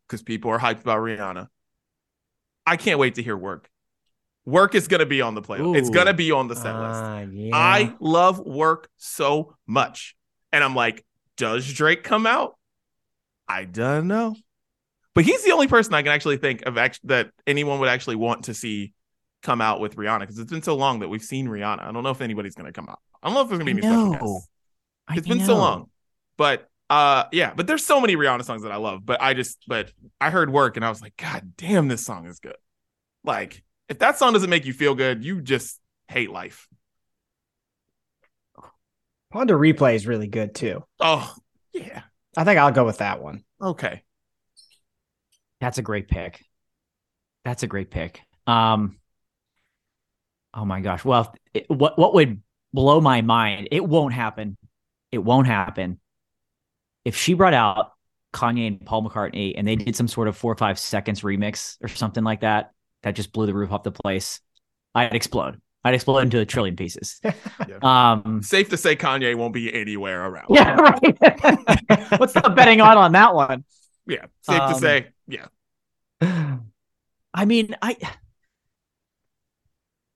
because people are hyped about Rihanna. I can't wait to hear work. Work is gonna be on the playlist. It's gonna be on the set list. Ah, yeah. I love work so much. And I'm like, does Drake come out? I don't know. But he's the only person I can actually think of act- that anyone would actually want to see come out with Rihanna because it's been so long that we've seen Rihanna. I don't know if anybody's going to come out. I don't know if there's going to be any special No. guests. I It's been so long. But uh yeah, but there's so many Rihanna songs that I love, but I just but I heard work and I was like, god damn this song is good. Like if that song doesn't make you feel good, you just hate life. Pon de Replay is really good too. Oh, yeah. I think I'll go with that one. Okay. That's a great pick. That's a great pick. Um, oh my gosh. Well, it, what what would blow my mind? It won't happen. It won't happen. If she brought out Kanye and Paul McCartney and they did some sort of four or five seconds remix or something like that, that just blew the roof off the place, I'd explode. I'd explode into a trillion pieces. Um, Safe to say Kanye won't be anywhere around. yeah, right. What's the betting on on that one? Yeah. Safe to Um, say, yeah. I mean, I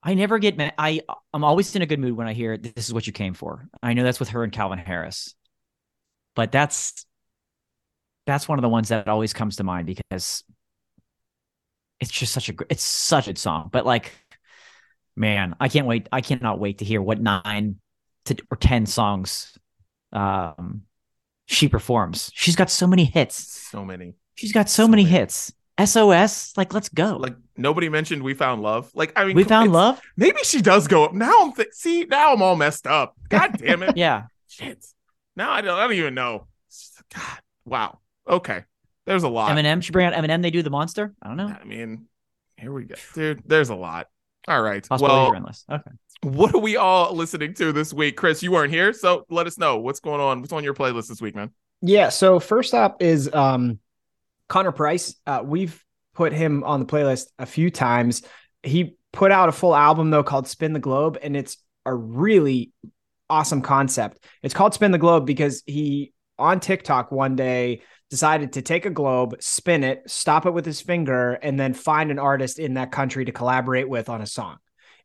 I never get mad. I I'm always in a good mood when I hear this is what you came for. I know that's with her and Calvin Harris. But that's that's one of the ones that always comes to mind because it's just such a it's such a good song. But like man, I can't wait I cannot wait to hear what nine to or 10 songs um, she performs. She's got so many hits. So many. She's got so, So many, many. hits. SOS, like let's go. Like nobody mentioned we found love. Like I mean, we found love. Maybe she does go up. Now I'm th- see. Now I'm all messed up. God damn it. Yeah, Shit. Now I don't. I don't even know. God. Wow. Okay. There's a lot. Eminem. She bring out Eminem. They do the monster. I don't know. I mean, here we go, dude. There's a lot. All right. Well, endless. Okay. what are we all listening to this week? Chris, you weren't here, so let us know what's going on. What's on your playlist this week, man? Yeah. So first up is um Connor Price. Uh, we've put him on the playlist a few times. He put out a full album though called Spin the Globe, and it's a really awesome concept. It's called Spin the Globe because he on TikTok one day decided to take a globe, spin it, stop it with his finger, and then find an artist in that country to collaborate with on a song.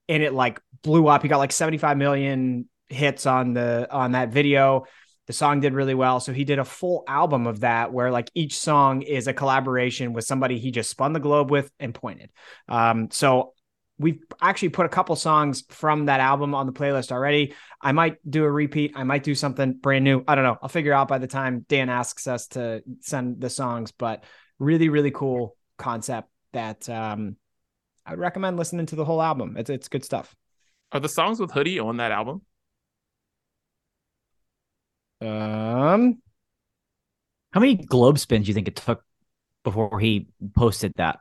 And it like blew up. He got like 75 million hits on the on that video. The song did really well. So he did a full album of that where like each song is a collaboration with somebody he just spun the globe with and pointed. Um, so we've actually put a couple songs from that album on the playlist already. I might do a repeat. I might do something brand new. I don't know. I'll figure out by the time Dan asks us to send the songs, but really, really cool concept that um, I would recommend listening to the whole album. It's, it's good stuff. Are the songs with Hoodie on that album? Um, How many globe spins do you think it took before he posted that?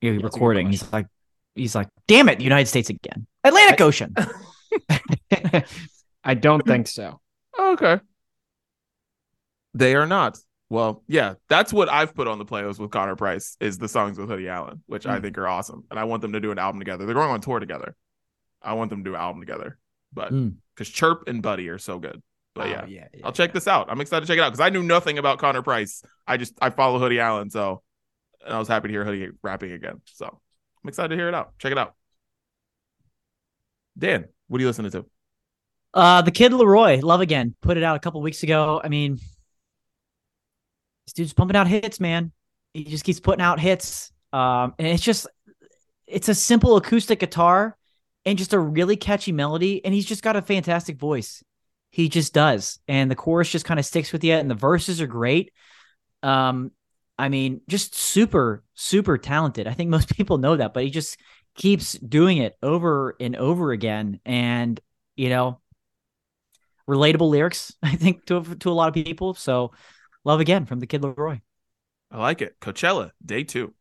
You know, Yeah, that's a good recording. He's like, he's like, damn it, United States again. Atlantic Ocean. I don't think so. Okay. They are not. Well, yeah, that's what I've put on the playlist with Connor Price is the songs with Hoodie Allen, which I Mm. think are awesome. And I want them to do an album together. They're going on tour together. I want them to do an album together. But Mm. because Chirp and Buddy are so good. But Oh, yeah, yeah, yeah, I'll check this out. I'm excited to check it out because I knew nothing about Connor Price. I just I follow Hoodie Allen, so and I was happy to hear Hoodie rapping again. So I'm excited to hear it out. Check it out. Dan, what are you listening to? Uh, the kid LAROI, Love Again, put it out a couple weeks ago. I mean, this dude's pumping out hits, man. He just keeps putting out hits. Um, and it's just, it's a simple acoustic guitar and just a really catchy melody. And he's just got a fantastic voice. He just does. And the chorus just kind of sticks with you. And the verses are great. Um, I mean, just super, super talented. I think most people know that, but he just keeps doing it over and over again. And, you know, relatable lyrics, I think, to to a lot of people. So, love again from the Kid LAROI. I like it. Coachella, day two.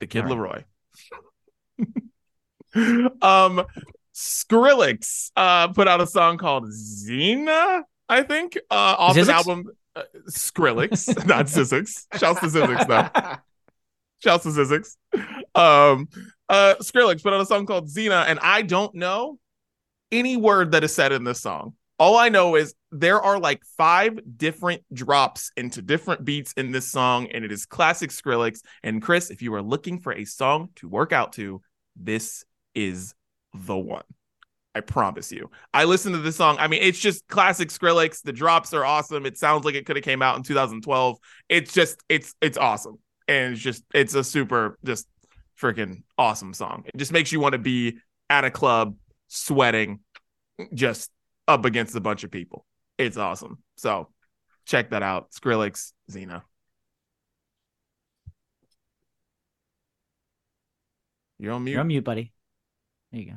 The Kid All LAROI. um Skrillex uh put out a song called Xena, I think, uh off an album uh, Skrillex, not Zizix. Shouts to Zizix though. Shouts to Zizix. Um uh Skrillex put out a song called Xena, and I don't know any word that is said in this song. All I know is there are like five different drops into different beats in this song, and it is classic Skrillex. And Chris, if you are looking for a song to work out to, this is the one. I promise you. I listened to this song. I mean, it's just classic Skrillex. The drops are awesome. It sounds like it could have came out in 2012. It's just it's it's awesome. And it's just it's a super just freaking awesome song. It just makes you want to be at a club sweating just up against a bunch of people. It's awesome. So check that out. Skrillex, Xena. You're on mute. You're on mute, buddy. There you go.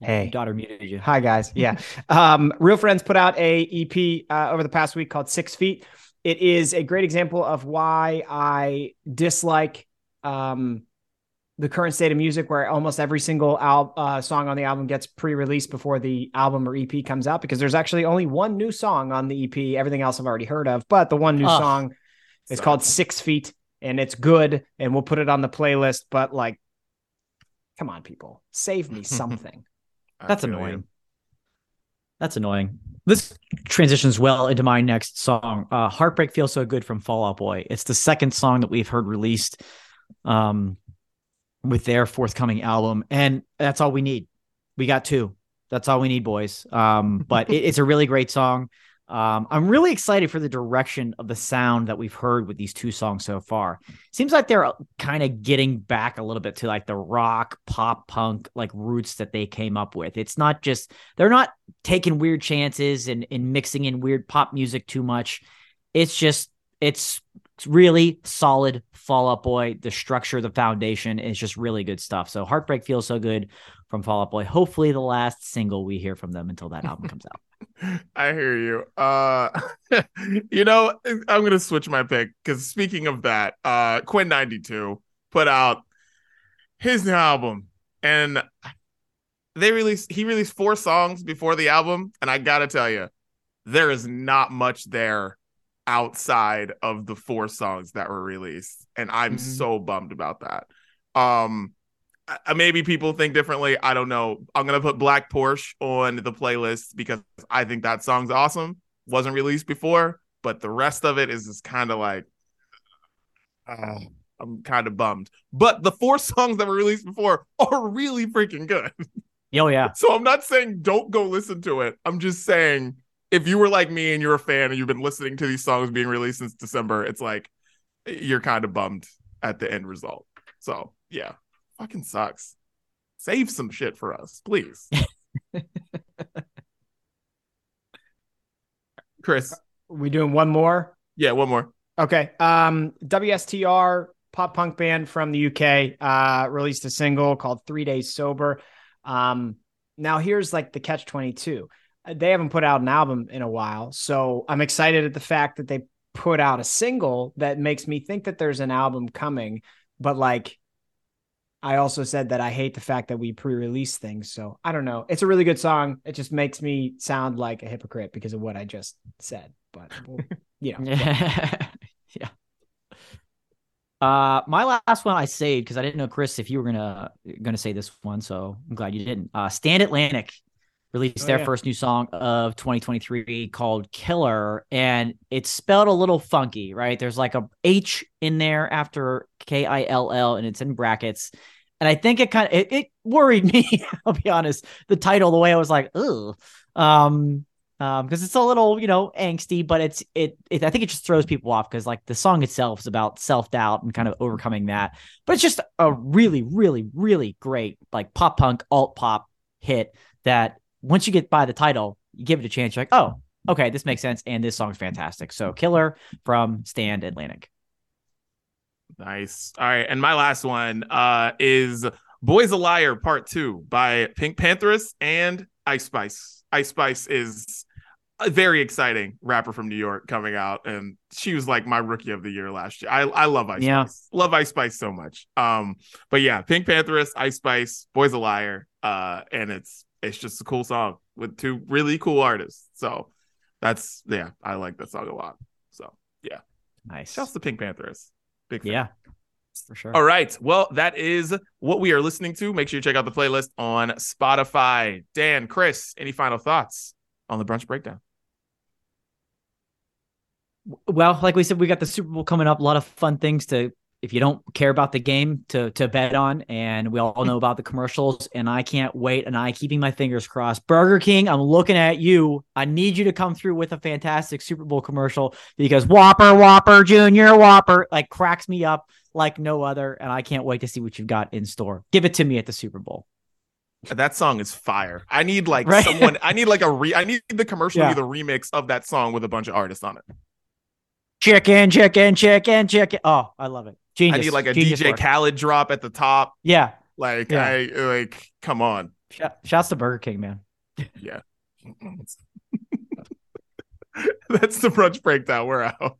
Hey. Your daughter muted you. Hi guys. Yeah. um, Real Friends put out a EP uh, over the past week called Six Feet. It is a great example of why I dislike um, the current state of music, where almost every single al- uh, song on the album gets pre-released before the album or EP comes out. Because there's actually only one new song on the EP. Everything else I've already heard of, but the one new song is So- called Six Feet, and it's good. And we'll put it on the playlist. But like, come on, people, save me something. That's feel you. annoying. That's annoying. This transitions well into my next song. Uh, Heartbreak Feels So Good from Fall Out Boy. It's the second song that we've heard released um, with their forthcoming album. And that's all we need. We got two. That's all we need, boys. Um, but it, it's a really great song. Um, I'm really excited for the direction of the sound that we've heard with these two songs so far. Seems like they're kind of getting back a little bit to like the rock, pop punk like roots that they came up with. It's not just they're not taking weird chances and, and mixing in weird pop music too much. It's just it's really solid Fall Out Boy. The structure, the foundation is just really good stuff. So Heartbreak feels so good from Fall Out Boy. Hopefully the last single we hear from them until that album comes out. I hear you. Uh you know, I'm gonna switch my pick because speaking of that, uh Quinn XCII put out his new album and they released he released four songs before the album, and I gotta tell you, there is not much there outside of the four songs that were released, and I'm mm-hmm. so bummed about that. Um, maybe people think differently. I don't know. I'm gonna put Black Porsche on the playlist because I think that song's awesome. Wasn't released before, but the rest of it is just kind of like. Uh, I'm kind of bummed. But the four songs that were released before are really freaking good. Oh yeah. So I'm not saying don't go listen to it. I'm just saying if you were like me and you're a fan and you've been listening to these songs being released since December, it's like you're kind of bummed at the end result. So yeah, fucking sucks. Save some shit for us, please. Chris. We doing one more? Yeah, one more. Okay. Um, WSTR pop punk band from the UK uh released a single called Three Days Sober. Um, now here's like the catch 22. Uh, they haven't put out an album in a while. So I'm excited at the fact that they put out a single that makes me think that there's an album coming. But like, I also said that I hate the fact that we pre-release things. So I don't know. It's a really good song. It just makes me sound like a hypocrite because of what I just said. But you know, yeah. yeah. Uh, my last one I saved because I didn't know Chris if you were gonna gonna say this one, so I'm glad you didn't. Uh, Stand Atlantic released oh, their yeah. first new song of 2023 called Killer, and it's spelled a little funky, right? There's like a H in there after K I L L, and it's in brackets. And I think it kind of it, it worried me. I'll be honest. The title, the way I was like, ugh. Um, um because it's a little you know angsty but it's it, it i think it just throws people off because like the song itself is about self-doubt and kind of overcoming that but it's just a really really really great like pop punk alt pop hit that once you get by the title you give it a chance you're like oh okay this makes sense and this song's fantastic so killer from stand atlantic nice all right and my last one uh is boys a liar part two by pink pantheress and ice spice ice spice is a very exciting rapper from New York coming out, and she was like my rookie of the year last year. I I love Ice yeah. Spice, love Ice Spice so much. Um, but yeah, Pink Pantheress, Ice Spice, Boy's a Liar, uh, and it's it's just a cool song with two really cool artists. So that's yeah, I like that song a lot. So yeah, nice. Shouts to Pink Pantheress, big fan. yeah. For sure. All right. Well, that is what we are listening to. Make sure you check out the playlist on Spotify. Dan, Chris, any final thoughts on the brunch breakdown? Well, like we said, we got the Super Bowl coming up. A lot of fun things to, if you don't care about the game, to to bet on. And we all know about the commercials. And I can't wait. And I keeping my fingers crossed. Burger King, I'm looking at you. I need you to come through with a fantastic Super Bowl commercial because Whopper, Whopper, Junior Whopper, like cracks me up like no other. And I can't wait to see what you've got in store. Give it to me at the Super Bowl. Uh, that song is fire. I need like right? someone. I need like a re. I need the commercial yeah. to be the remix of that song with a bunch of artists on it. Chicken, chicken, chicken, chicken. Oh, I love it. Genius. I need like a Genius DJ work. Khaled drop at the top. Yeah. Like yeah. I like come on. Shouts to Burger King, man. Yeah. That's the brunch breakdown. We're out.